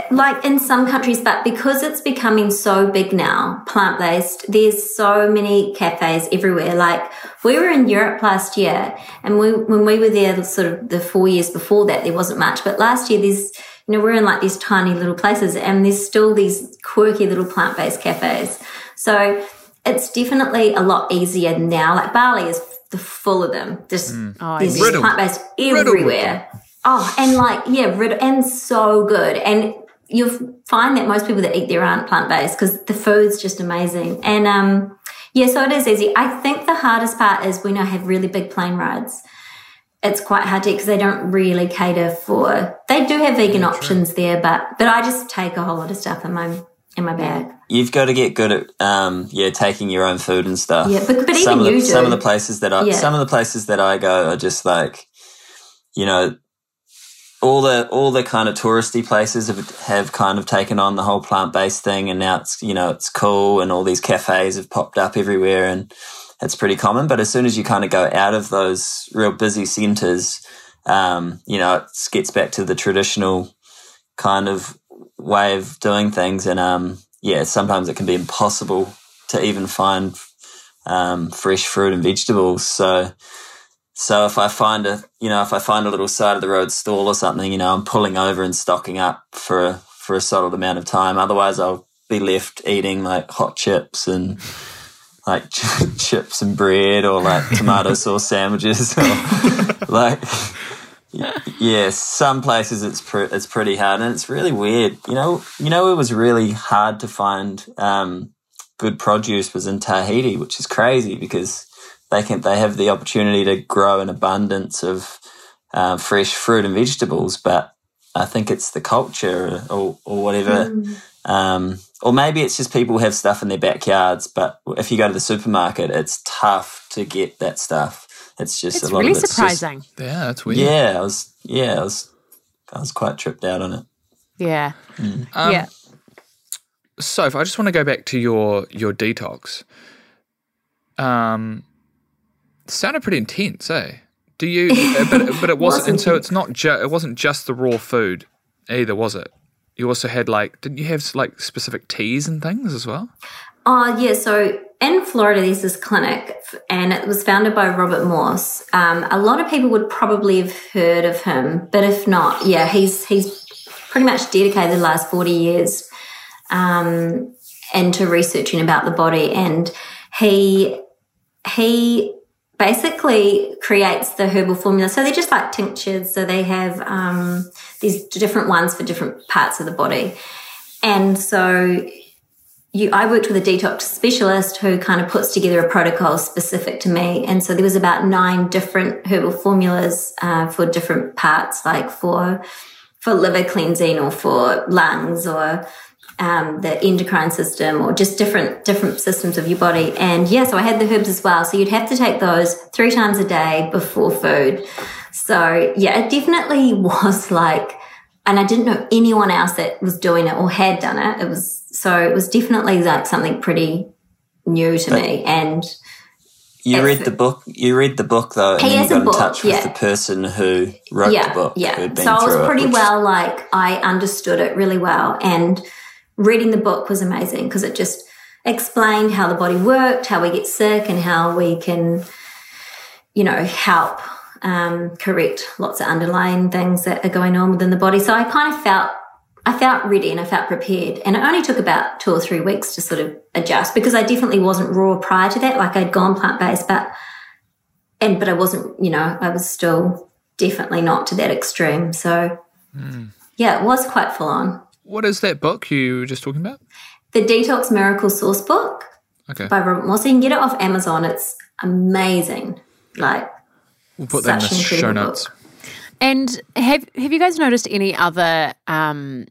like in some countries, but because it's becoming so big now, plant based, there's so many cafes everywhere. Like we were in Europe last year and we, when we were there, sort of the four years before that, there wasn't much, but last year there's, you know, we're in like these tiny little places and there's still these quirky little plant based cafes. So it's definitely a lot easier now. Like Bali is the full of them. Just Mm. Oh, there's I just plant based everywhere. Oh, and like yeah, rid- and so good. And you'll find that most people that eat there aren't plant based because the food's just amazing. And um, yeah, so it is easy. I think the hardest part is when I have really big plane rides. It's quite hard to because they don't really cater for. They do have vegan options there, but but I just take a whole lot of stuff in my in my bag. You've got to get good at um, yeah taking your own food and stuff. Yeah, but- but some even of the, you do. some of the places that I Yeah. some of the places that I go are just like, you know, all the all the kind of touristy places have have kind of taken on the whole plant based thing, and now it's you know it's cool, and all these cafes have popped up everywhere, and it's pretty common. But as soon as you kind of go out of those real busy centres, um, you know, it gets back to the traditional kind of way of doing things. And um, yeah, sometimes it can be impossible to even find um, fresh fruit and vegetables. So, so if I find a, you know, if I find a little side of the road stall or something, you know, I'm pulling over and stocking up for a, for a solid amount of time. Otherwise, I'll be left eating like hot chips and like chips and bread or like tomato sauce sandwiches or like yeah, some places it's pre- it's pretty hard, and it's really weird. You know, you know, it was really hard to find um, good produce was in Tahiti, which is crazy because they can they have the opportunity to grow an abundance of uh, fresh fruit and vegetables, but I think it's the culture or or whatever. Um, or maybe it's just people have stuff in their backyards, but if you go to the supermarket, it's tough to get that stuff. It's just It's a lot really of it's just- surprising. Yeah, that's weird. yeah, I was. Yeah, I was. I was quite tripped out on it. Yeah. Um, yeah. Soph, I just want to go back to your your detox. Um, sounded pretty intense, eh? Do you? but but it wasn't, and so it's not. Ju- it wasn't just the raw food either, was it? You also had like, didn't you have like specific teas and things as well? Oh, yeah. So in Florida, there's this clinic, and it was founded by Robert Morse. Um, a lot of people would probably have heard of him, but if not, yeah, he's he's pretty much dedicated the last forty years um, into researching about the body, and he he basically creates the herbal formula. So they're just like tinctures. So they have um, these different ones for different parts of the body, and so you, I worked with a detox specialist who kind of puts together a protocol specific to me. And so there was about nine different herbal formulas uh, for different parts, like for for liver cleansing or for lungs or um, the endocrine system or just different different systems of your body. And yeah, so I had the herbs as well. So you'd have to take those three times a day before food. So yeah, it definitely was like, and I didn't know anyone else that was doing it or had done it. It was so it was definitely like something pretty new to me. And You read the book. You read the book though, and He then you got in book, touch yeah. with the person who wrote yeah, the book. yeah. So I was it, pretty which- well like I understood it really well, and reading the book was amazing because it just explained how the body worked, how we get sick, and how we can, you know, help um, correct lots of underlying things that are going on within the body. So I kind of felt. I felt ready and I felt prepared. And it only took about two or three weeks to sort of adjust because I definitely wasn't raw prior to that. Like I'd gone plant based, but and but I wasn't, you know, I was still definitely not to that extreme. So yeah, it was quite full on. What is that book you were just talking about? The Detox Miracle Source book Okay, by Robert Morse. You can get it off Amazon. It's amazing. Like we'll put that in the show notes. book. And have have you guys noticed any other um,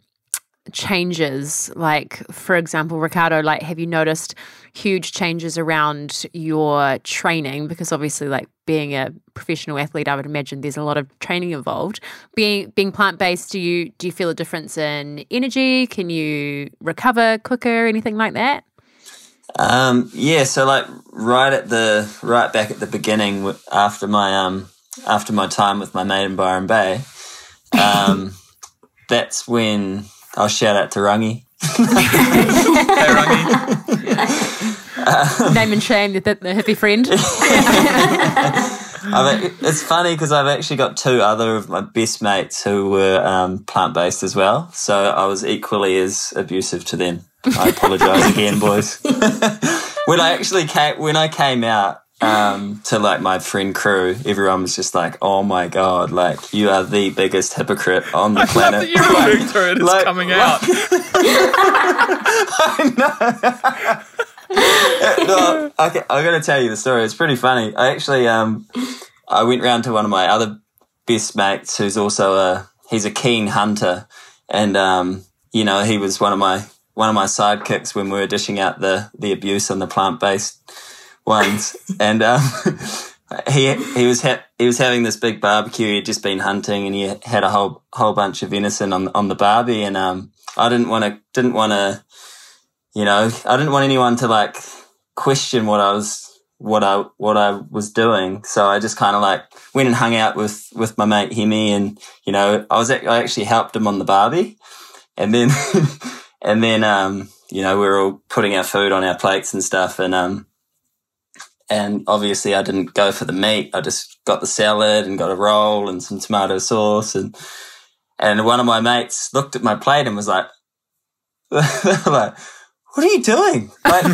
changes? Like, for example, Ricardo, like, have you noticed huge changes around your training? Because obviously, like being a professional athlete, I would imagine there's a lot of training involved. Being being plant based, do you do you feel a difference in energy? Can you recover quicker? Anything like that? Um, yeah, so like right at the right back at the beginning, after my um after my time with my mate in Byron Bay, um, that's when I'll shout out to Rangi. Hey, Rangi. Name and shame the, the hippie friend. I've, it's funny because I've actually got two other of my best mates who were um, plant based as well. So I was equally as abusive to them. I apologise again, boys. when I actually came, when I came out um, to like my friend crew, everyone was just like, "Oh my god, like you are the biggest hypocrite on the I love planet." that you're to it. It's like- coming like- out. I know. no, I, am going to tell you the story. It's pretty funny. I actually, um, I went round to one of my other best mates, who's also a he's a keen hunter, and um, you know he was one of my one of my sidekicks when we were dishing out the the abuse on the plant based ones, and um, he he was ha- he was having this big barbecue. He had just been hunting, and he had a whole whole bunch of venison on on the barbie, and um, I didn't want to didn't want to, you know, I didn't want anyone to like question what I was what I what I was doing. So I just kind of like went and hung out with with my mate Hemi, and you know, I was ac- I actually helped him on the barbie, and then and then um, you know, we were all putting our food on our plates and stuff, and um. And obviously, I didn't go for the meat. I just got the salad and got a roll and some tomato sauce. And and one of my mates looked at my plate and was like, like, what are you doing? Like,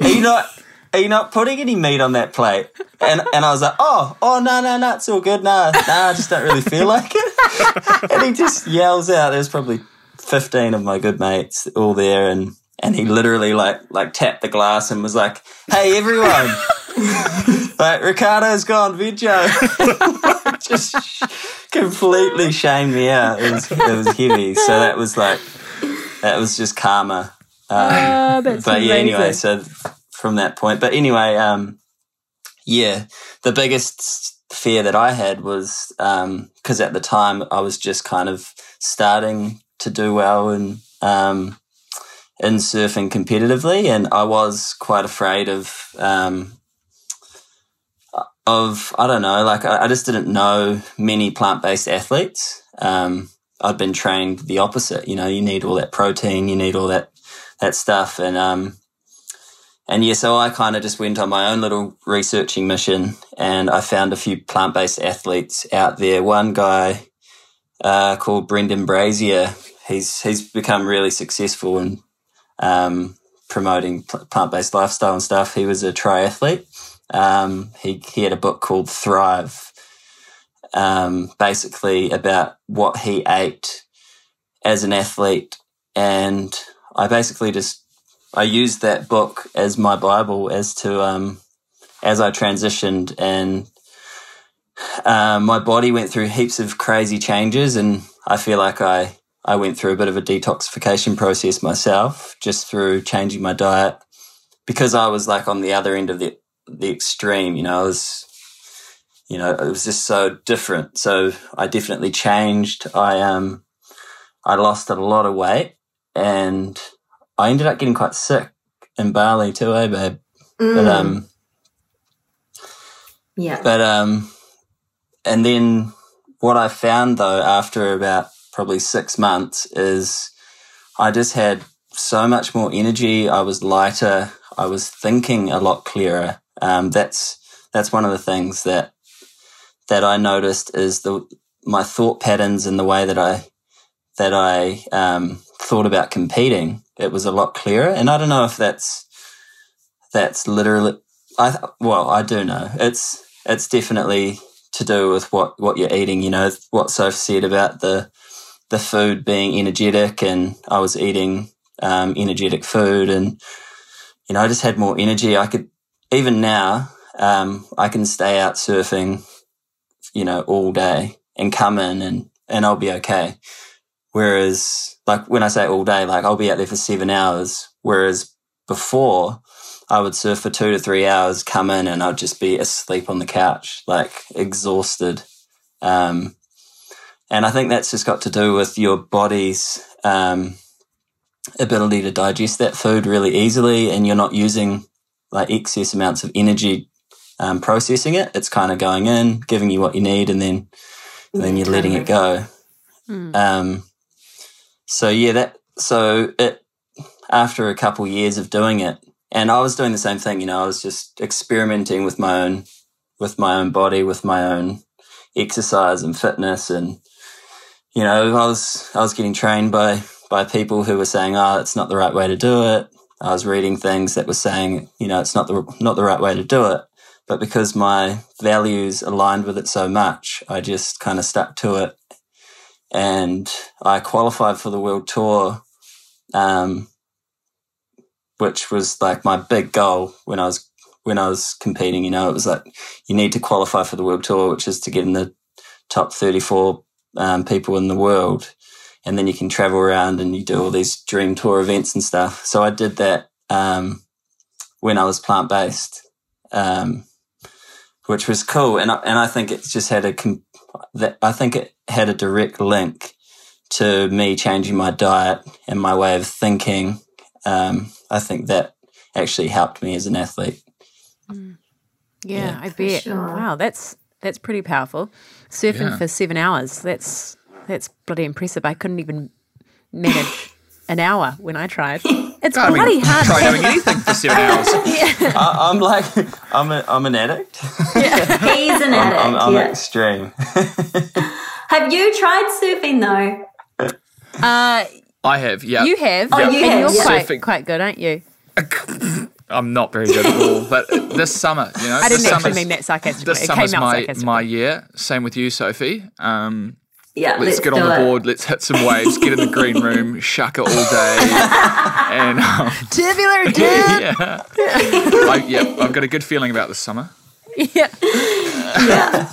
are you not, are you not putting any meat on that plate? And, and I was like, oh, oh, no, no, no, it's all good. No, no, I just don't really feel like it. and he just yells out, there's probably 15 of my good mates all there. And, and he literally like, like tapped the glass and was like, hey, everyone. like, Ricardo's gone, Vidjo. just completely shamed me out. It was, it was heavy. So that was like, that was just karma. Um, that's but yeah, anyway, so from that point, but anyway, um, yeah, the biggest fear that I had was because at the time I was just kind of starting to do well in um, in surfing competitively, and I was quite afraid of um, of I don't know, like I, I just didn't know many plant based athletes. Um, I'd been trained the opposite. You know, you need all that protein, you need all that that stuff, and um, and yeah, so I kind of just went on my own little researching mission, and I found a few plant based athletes out there. One guy uh, called Brendan Brazier, he's he's become really successful in um, promoting plant based lifestyle and stuff. He was a triathlete. Um, he he had a book called Thrive, um, basically about what he ate as an athlete, and I basically just I used that book as my Bible as to um, as I transitioned and um, my body went through heaps of crazy changes, and I feel like I I went through a bit of a detoxification process myself, just through changing my diet because I was like on the other end of the the extreme. You know, I was you know it was just so different. So I definitely changed. I um I lost a lot of weight, and I ended up getting quite sick in Bali too, eh, babe? But um, yeah. but um, and then what I found though after about probably six months is I just had so much more energy. I was lighter. I was thinking a lot clearer. Um, that's that's one of the things that that I noticed is the my thought patterns and the way that I that I um, thought about competing. It was a lot clearer, and I don't know if that's that's literally. I well, I do know it's it's definitely to do with what what you're eating. You know what Soph said about the the food being energetic, and I was eating um, energetic food, and you know I just had more energy. I could even now um, I can stay out surfing, you know, all day and come in and and I'll be okay. Whereas, like when I say all day, like I'll be out there for seven hours. Whereas before, I would surf for two to three hours, come in, and I'd just be asleep on the couch, like exhausted. Um, and I think that's just got to do with your body's um, ability to digest that food really easily, and you're not using like excess amounts of energy um, processing it. It's kind of going in, giving you what you need, and then and then you're letting it go. Um, so yeah, that so it after a couple years of doing it, and I was doing the same thing. You know, I was just experimenting with my own with my own body, with my own exercise and fitness, and you know, I was I was getting trained by by people who were saying, "Oh, it's not the right way to do it." I was reading things that were saying, you know, it's not the not the right way to do it. But because my values aligned with it so much, I just kind of stuck to it. And I qualified for the world tour, um, which was like my big goal when I was when I was competing. You know, it was like you need to qualify for the world tour, which is to get in the top thirty four um, people in the world, and then you can travel around and you do all these dream tour events and stuff. So I did that um, when I was plant based. Um, which was cool. And I, and I think it's just had a, that I think it had a direct link to me changing my diet and my way of thinking. Um, I think that actually helped me as an athlete. Mm. Yeah, yeah, I bet. Sure. Wow, that's that's pretty powerful. Surfing yeah. for seven hours. That's that's bloody impressive. I couldn't even manage an hour when I tried. It's God, bloody I mean, hard. Try doing anything for seven hours. yeah. I, am like, I'm, a, I'm an addict. Yeah. He's an addict. I'm, I'm, I'm yeah. extreme. have you tried surfing though? Uh, I have. Yeah, you have. Oh, yep. you and have. You're yeah. quite, surfing. quite good, aren't you? I'm not very good at all, but this summer, you know, I didn't actually mean that sarcastically. This it summer's my my year. Same with you, Sophie. Um, yeah, let's, let's get on the board. Let's hit some waves. Get in the green room. Shuck it all day. and um, tubular dip. yeah, I, yeah. I've got a good feeling about this summer. Yeah. yeah.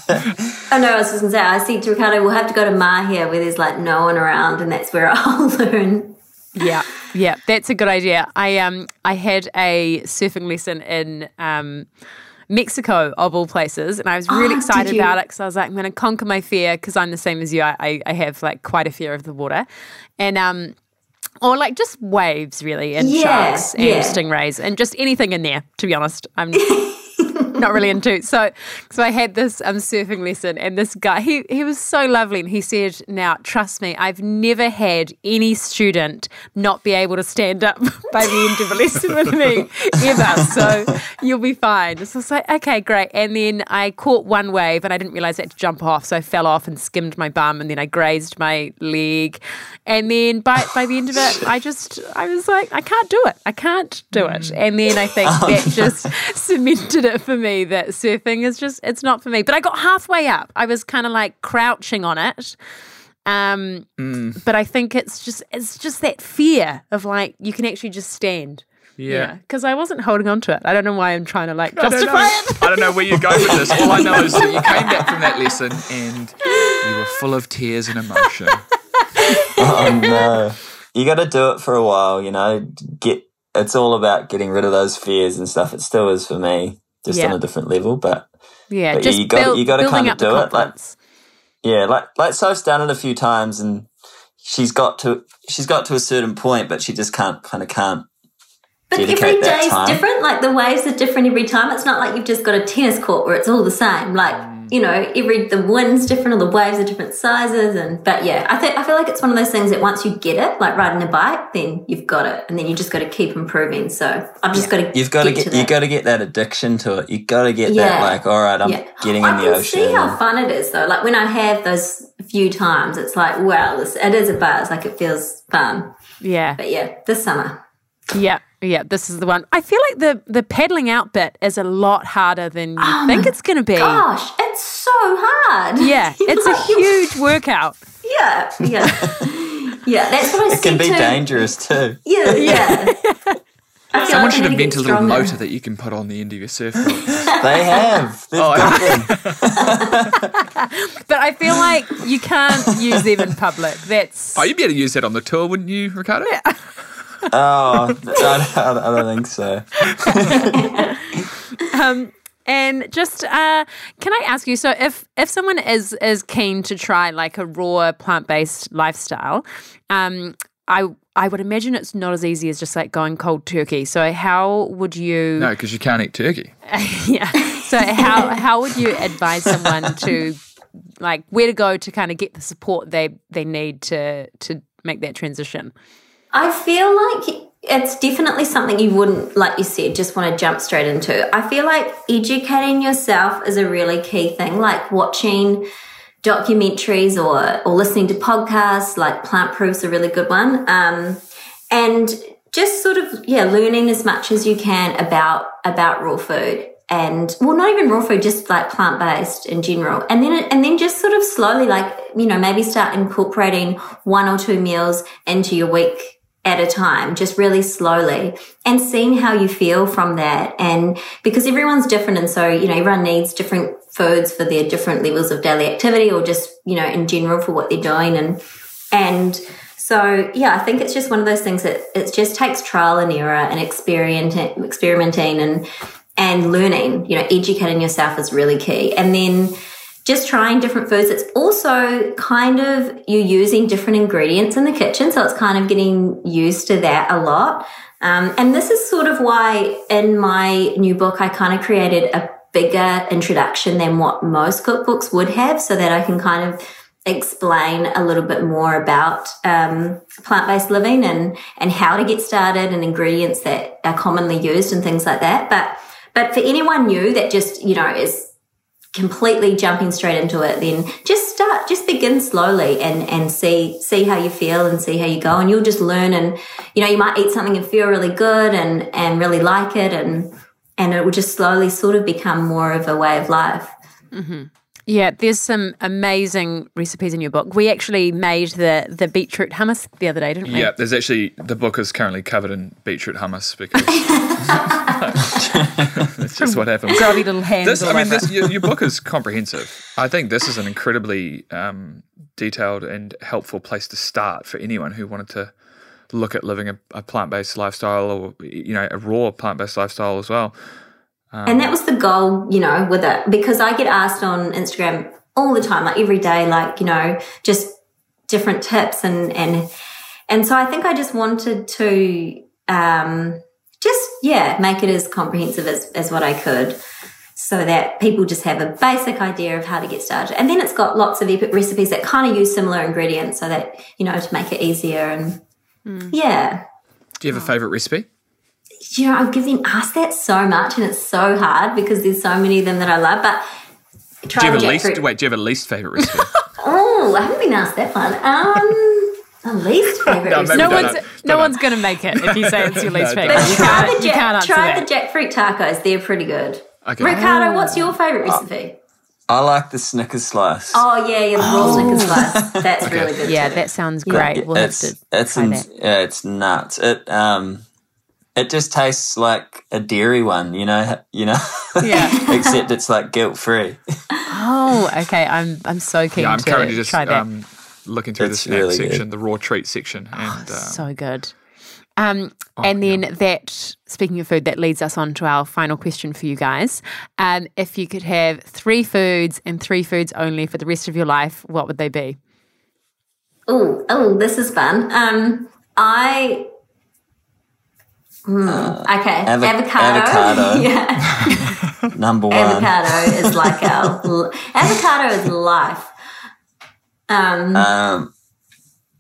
I know. I was just gonna say. I see to Ricardo. We'll have to go to Mahia where there's like no one around, and that's where I'll learn. Yeah, yeah, that's a good idea. I um I had a surfing lesson in um Mexico, of all places. And I was really oh, excited about it because I was like, I'm going to conquer my fear because I'm the same as you. I, I have like quite a fear of the water. And, um, or like just waves really and yeah, sharks and yeah. stingrays and just anything in there to be honest i'm not really into. So, so I had this um, surfing lesson, and this guy, he he was so lovely, and he said, "Now, trust me, I've never had any student not be able to stand up by the end of a lesson with me ever. So you'll be fine." So I was like, "Okay, great." And then I caught one wave, and I didn't realize I had to jump off, so I fell off and skimmed my bum, and then I grazed my leg, and then by by the end of it, I just I was like, I can't do it. I can't do it. And then I think oh, that no. just cemented it for me that surfing is just it's not for me. But I got halfway up. I was kind of like crouching on it. Um, mm. but I think it's just it's just that fear of like you can actually just stand. Yeah. Because yeah. I wasn't holding on to it. I don't know why I'm trying to like justify I it. I don't know where you're going with this. All I know is that you came back from that lesson and you were full of tears and emotion. oh no. You got to do it for a while, you know. Get it's all about getting rid of those fears and stuff. It still is for me just yeah. on a different level. But yeah, but just you got build, you got to kind of do it. Like yeah, like like Soph's done it a few times, and she's got to she's got to a certain point, but she just can't kind of can't. But every day is different. Like the waves are different every time. It's not like you've just got a tennis court where it's all the same. Like you know, every the wind's different or the waves are different sizes and but yeah, I think I feel like it's one of those things that once you get it, like riding a bike, then you've got it and then you just gotta keep improving. So I've just yeah. gotta You've gotta get, get you gotta get that addiction to it. You gotta get yeah. that like, all right, I'm yeah. getting in the ocean. See how fun it is though. Like when I have those few times, it's like, wow, this, it is a buzz, like it feels fun. Yeah. But yeah, this summer. Yeah. Yeah, this is the one. I feel like the the pedaling out bit is a lot harder than you oh think it's going to be. Gosh, it's so hard. Yeah, it's a huge workout. Yeah, yeah, yeah. That's what I. It can be too. dangerous too. Yeah, yeah. Someone like should invent a little motor that you can put on the end of your surfboard. they have. oh, but I feel like you can't use them in public. That's. Oh, you'd be able to use that on the tour, wouldn't you, Ricardo? Yeah oh, I, I, don't think so. um, and just uh, can I ask you? So, if if someone is is keen to try like a raw plant based lifestyle, um, I I would imagine it's not as easy as just like going cold turkey. So, how would you? No, because you can't eat turkey. yeah. So, how how would you advise someone to like where to go to kind of get the support they they need to to make that transition? I feel like it's definitely something you wouldn't, like you said, just want to jump straight into. I feel like educating yourself is a really key thing, like watching documentaries or, or listening to podcasts, like Plant Proof's a really good one. Um, and just sort of, yeah, learning as much as you can about, about raw food and well not even raw food just like plant based in general and then and then just sort of slowly like you know maybe start incorporating one or two meals into your week at a time, just really slowly and seeing how you feel from that. And because everyone's different. And so, you know, everyone needs different foods for their different levels of daily activity or just, you know, in general for what they're doing. And, and so, yeah, I think it's just one of those things that it just takes trial and error and experimenting, experimenting and, and learning, you know, educating yourself is really key. And then, just trying different foods. It's also kind of you're using different ingredients in the kitchen. So it's kind of getting used to that a lot. Um, and this is sort of why in my new book, I kind of created a bigger introduction than what most cookbooks would have so that I can kind of explain a little bit more about um, plant-based living and and how to get started and ingredients that are commonly used and things like that but but for anyone new that just you know is completely jumping straight into it, then just start, just begin slowly and, and see, see how you feel and see how you go. And you'll just learn and, you know, you might eat something and feel really good and, and really like it. And, and it will just slowly sort of become more of a way of life. Mm-hmm. Yeah, there's some amazing recipes in your book. We actually made the the beetroot hummus the other day, didn't we? Yeah, there's actually the book is currently covered in beetroot hummus because that's just what happens. Grubby little hands. This, I mean, this, your, your, book is comprehensive. I think this is an incredibly um, detailed and helpful place to start for anyone who wanted to look at living a, a plant based lifestyle or you know a raw plant based lifestyle as well. Um, and that was the goal, you know, with it because I get asked on Instagram all the time, like every day, like, you know, just different tips and, and, and so I think I just wanted to, um, just, yeah, make it as comprehensive as, as what I could so that people just have a basic idea of how to get started. And then it's got lots of epic recipes that kind of use similar ingredients so that, you know, to make it easier and mm. yeah. Do you have a favorite recipe? You know, I've been asked that so much and it's so hard because there's so many of them that I love. But try do you have a least? Fruit. Wait, do you have a least favorite recipe? oh, I haven't been asked that one. Um, a least favorite no, recipe. No one's no, no one's going to make it if you say it's your least favorite. But try the, jack, try the jackfruit tacos. They're pretty good. Okay. Ricardo, what's your favorite uh, recipe? I like the Snickers slice. Oh yeah, yeah, the raw oh. Snickers slice. That's okay. really good. Yeah, too. that sounds great. Yeah, we'll it's, have to it's try that. Yeah, it's nuts. It um it just tastes like a dairy one, you know, you know. Yeah. Except it's like guilt free. oh, okay. I'm I'm so keen. Yeah, I'm currently just um, looking through it's the snack really section, good. the raw treat section, oh, and oh, um, so good. Um, oh, and then yeah. that, speaking of food, that leads us on to our final question for you guys. Um, if you could have three foods and three foods only for the rest of your life, what would they be? Oh, oh, this is fun. Um, I Mm, okay, avocado. Avocado. yeah. Number one. Avocado is like our avocado is life. Um. Um.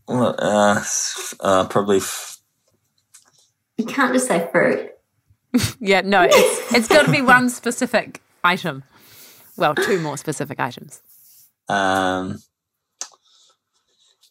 Uh, uh, probably. F- you can't just say fruit. yeah, no, it's it's got to be one specific item. Well, two more specific items. Um.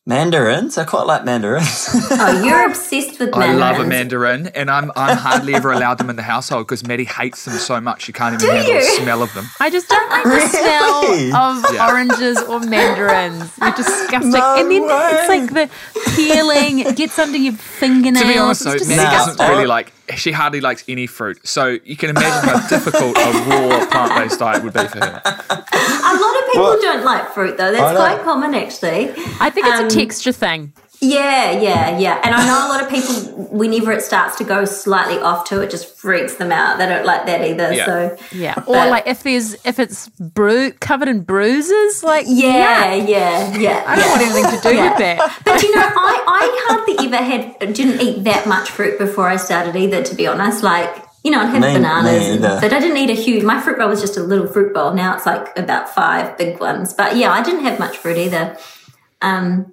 Mandarins. I quite like mandarins. oh, you're obsessed with mandarins. I love a mandarin, and I'm I'm hardly ever allowed them in the household because Maddie hates them so much she can't even Do handle you? the smell of them. I just don't like the smell of yeah. oranges or mandarins. They're disgusting. No and then way. it's like the peeling it gets under your fingernails. To be honest, though, Maddie doesn't really like she hardly likes any fruit. So you can imagine how difficult a raw plant based diet would be for her. A lot of people don't like fruit though. That's quite common actually. I think it's um, a texture thing. Yeah, yeah, yeah. And I know a lot of people, whenever it starts to go slightly off to it, just freaks them out. They don't like that either. Yeah. So yeah, or but, like if there's if it's bru- covered in bruises, like yeah, yeah, yeah. I don't yeah. want anything to do yeah. with that. But you know, I I hardly ever had didn't eat that much fruit before I started either. To be honest, like you know, I'd have me, bananas, me but I didn't eat a huge. My fruit bowl was just a little fruit bowl. Now it's like about five big ones. But yeah, I didn't have much fruit either. Um,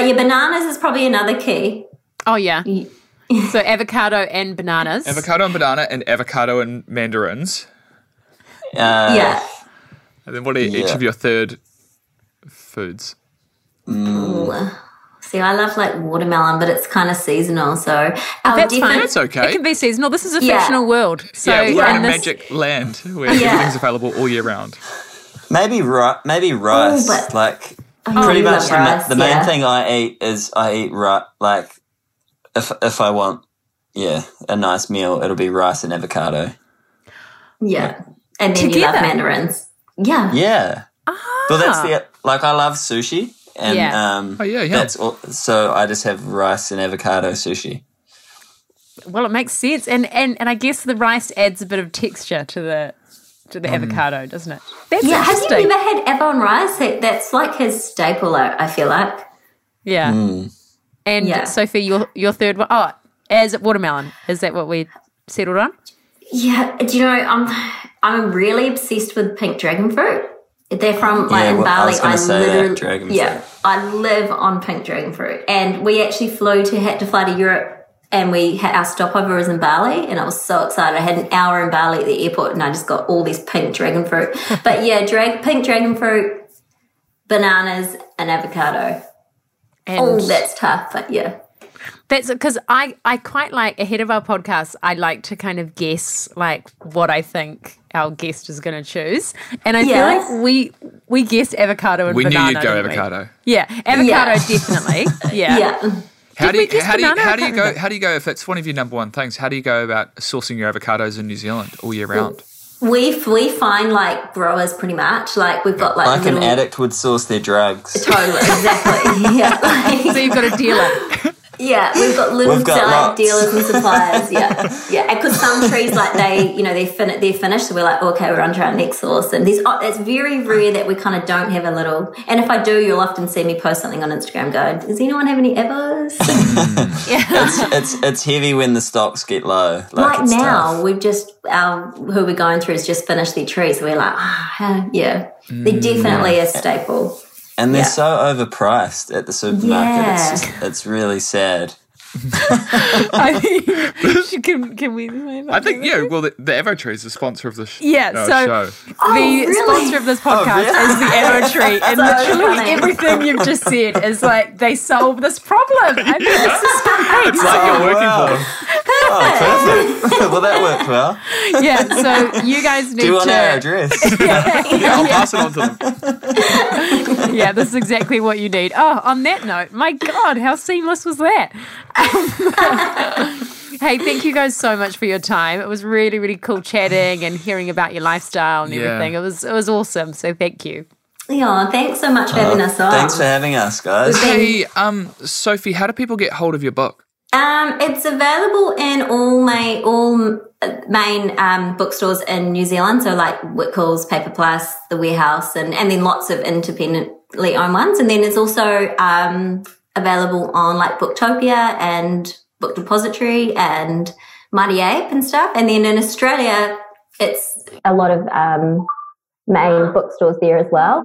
but your bananas is probably another key. Oh yeah. so avocado and bananas. Avocado and banana, and avocado and mandarins. Uh, yeah. And then what are each of your third foods? Ooh. See, I love like watermelon, but it's kind of seasonal. So our That's different- fine. That's okay. It can be seasonal. This is a Yeah. fictional world. So yeah, we're in in a this- magic land where Yeah. everything's available all year round. Maybe ri- maybe rice. but- like Oh, pretty much love the, ma- rice, the main yeah. thing I eat is I eat right. Like if if I want, yeah, a nice meal, it'll be rice and avocado. Yeah. And then you love mandarins. Yeah. Yeah. Ah. Well, that's the like I love sushi, and Yeah. um, Oh, yeah, yeah. That's all, so I just have rice and avocado sushi. Well, it makes sense, and and and I guess the rice adds a bit of texture to the to Mm. the avocado, doesn't it? That's Yeah. Have you ever had Avon rice? That- That's like his staple, I I feel like. yeah. Mm. And Yeah. Sophie, your your third one. Oh, as watermelon. Is that what we settled on? Yeah. Do you know, I'm, I'm really obsessed with pink dragon fruit. They're from like Yeah, in well, I Bali. was gonna say that, dragon yeah, fruit. I live on pink dragon fruit, and we actually flew to had to fly to Europe, and we had our stopover was in Bali, and I was so excited. I had an hour in Bali at the airport, and I just got all these pink dragon fruit. but yeah, drag, pink dragon fruit, bananas, and avocado. And Oh, that's tough, but yeah. That's because I, I quite like ahead of our podcast, I like to kind of guess like what I think our guest is going to choose. And I Yes. feel like we we guessed avocado and We knew you'd go didn't we? avocado. Yeah, avocado Yeah. definitely. Yeah. Yeah. How Did do you how do you how do you go remember. how do you go if it's one of your number one things? How do you go about sourcing your avocados in New Zealand all year round? We we find like growers pretty much like we've got like, Like an addict would source their drugs. Totally, exactly. Yeah, So you've got a dealer. yeah. We've got little We've got dealers and suppliers. Yeah, yeah. Because some trees like they, you know, they fin- they're finished, so we're like, okay, we're on to our next source. And there's oh, it's very rare that we kind of don't have a little. And if I do, you'll often see me post something on Instagram. Go, does anyone have any evos? Yeah. it's it's heavy when the stocks get low. Like, now, tough. we've just our who we're going through has just finished their trees. So we're like, ah, yeah, they're definitely a staple. And they're yeah. so overpriced at the supermarket. Yeah. It's just, it's really sad. I mean, can, can we? I think yeah. Well, the, the Avo Tree is the sponsor of the sh- Yeah, uh, so- show. the Oh, really? sponsor of this podcast really? is the Avo Tree, and literally funny. everything you've just said is like they solve this problem. I mean, this is great. It's like you're working wow. for them. Oh, perfect. well, that worked well. Yeah, so you guys need Do you want to. our address? Yeah, I'll pass it on to them. yeah, this is exactly what you need. Oh, on that note, my God, how seamless was that? hey, thank you guys so much for your time. It was really, really cool chatting and hearing about your lifestyle and Yeah. everything. It was it was awesome. So thank you. Yeah, thanks so much for having us on. Thanks for having us, guys. Hey, um, Sophie, how do people get hold of your book? Um, it's available in all my all uh, main um, bookstores in New Zealand, so like Whitcoulls, Paper Plus, The Warehouse, and and then lots of independently owned ones. And then it's also um, available on like Booktopia and Book Depository and Mighty Ape and stuff. And then in Australia, it's a lot of um, main bookstores there as well.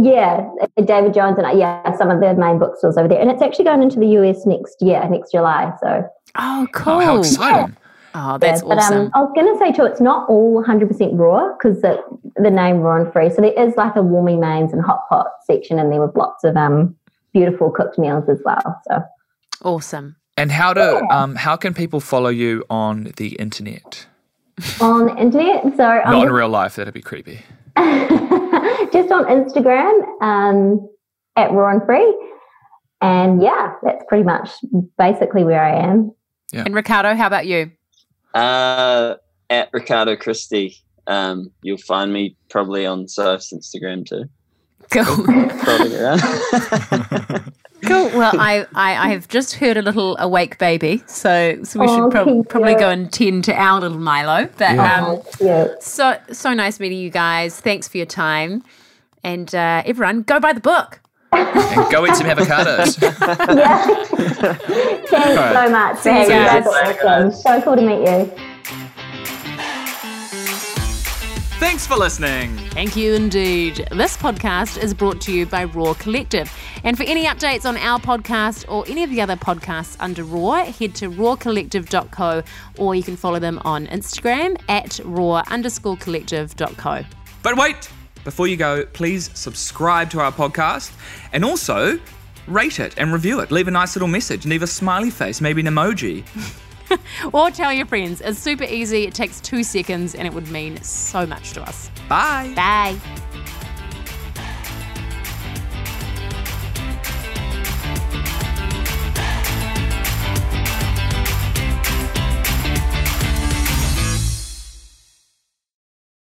Yeah, David Jones and I, yeah, some of the main bookstores over there, and it's actually going into the US next year, next July. So Oh, cool. Oh, how exciting! Oh, that's yeah, but, awesome. Um, I was going to say too, it's not all 100% raw because the, the name raw and free. So there is like a warming mains and hot pot section in there with lots of um beautiful cooked meals as well. So awesome. And how do um how can people follow you on the internet? on the internet, so Not I'm in real life. That'd be creepy. just on Instagram um, at raw and free, and yeah, that's pretty much basically where I am. And Ricardo, how about you? Uh, at Ricardo Christie. Um, you'll find me probably on Soph's Instagram too. Cool. Probably around. cool. Well, I, I, I have just heard a little awake baby, so so we Oh, should prob- probably go and tend to our little Milo. But Yeah. um, yeah. so so nice meeting you guys. Thanks for your time, and uh, everyone, go buy the book. And go eat some avocados. yeah. Thanks right. so much. See you guys. guys. So cool to meet you. Thanks for listening. Thank you indeed. This podcast is brought to you by Raw Collective. And for any updates on our podcast or any of the other podcasts under Raw, head to rawcollective.co or you can follow them on Instagram at raw underscore collective.co. But wait, before you go, please subscribe to our podcast and also rate it and review it. Leave a nice little message, leave a smiley face, maybe an emoji. Or tell your friends. It's super easy. It takes two seconds and it would mean so much to us. Bye. Bye.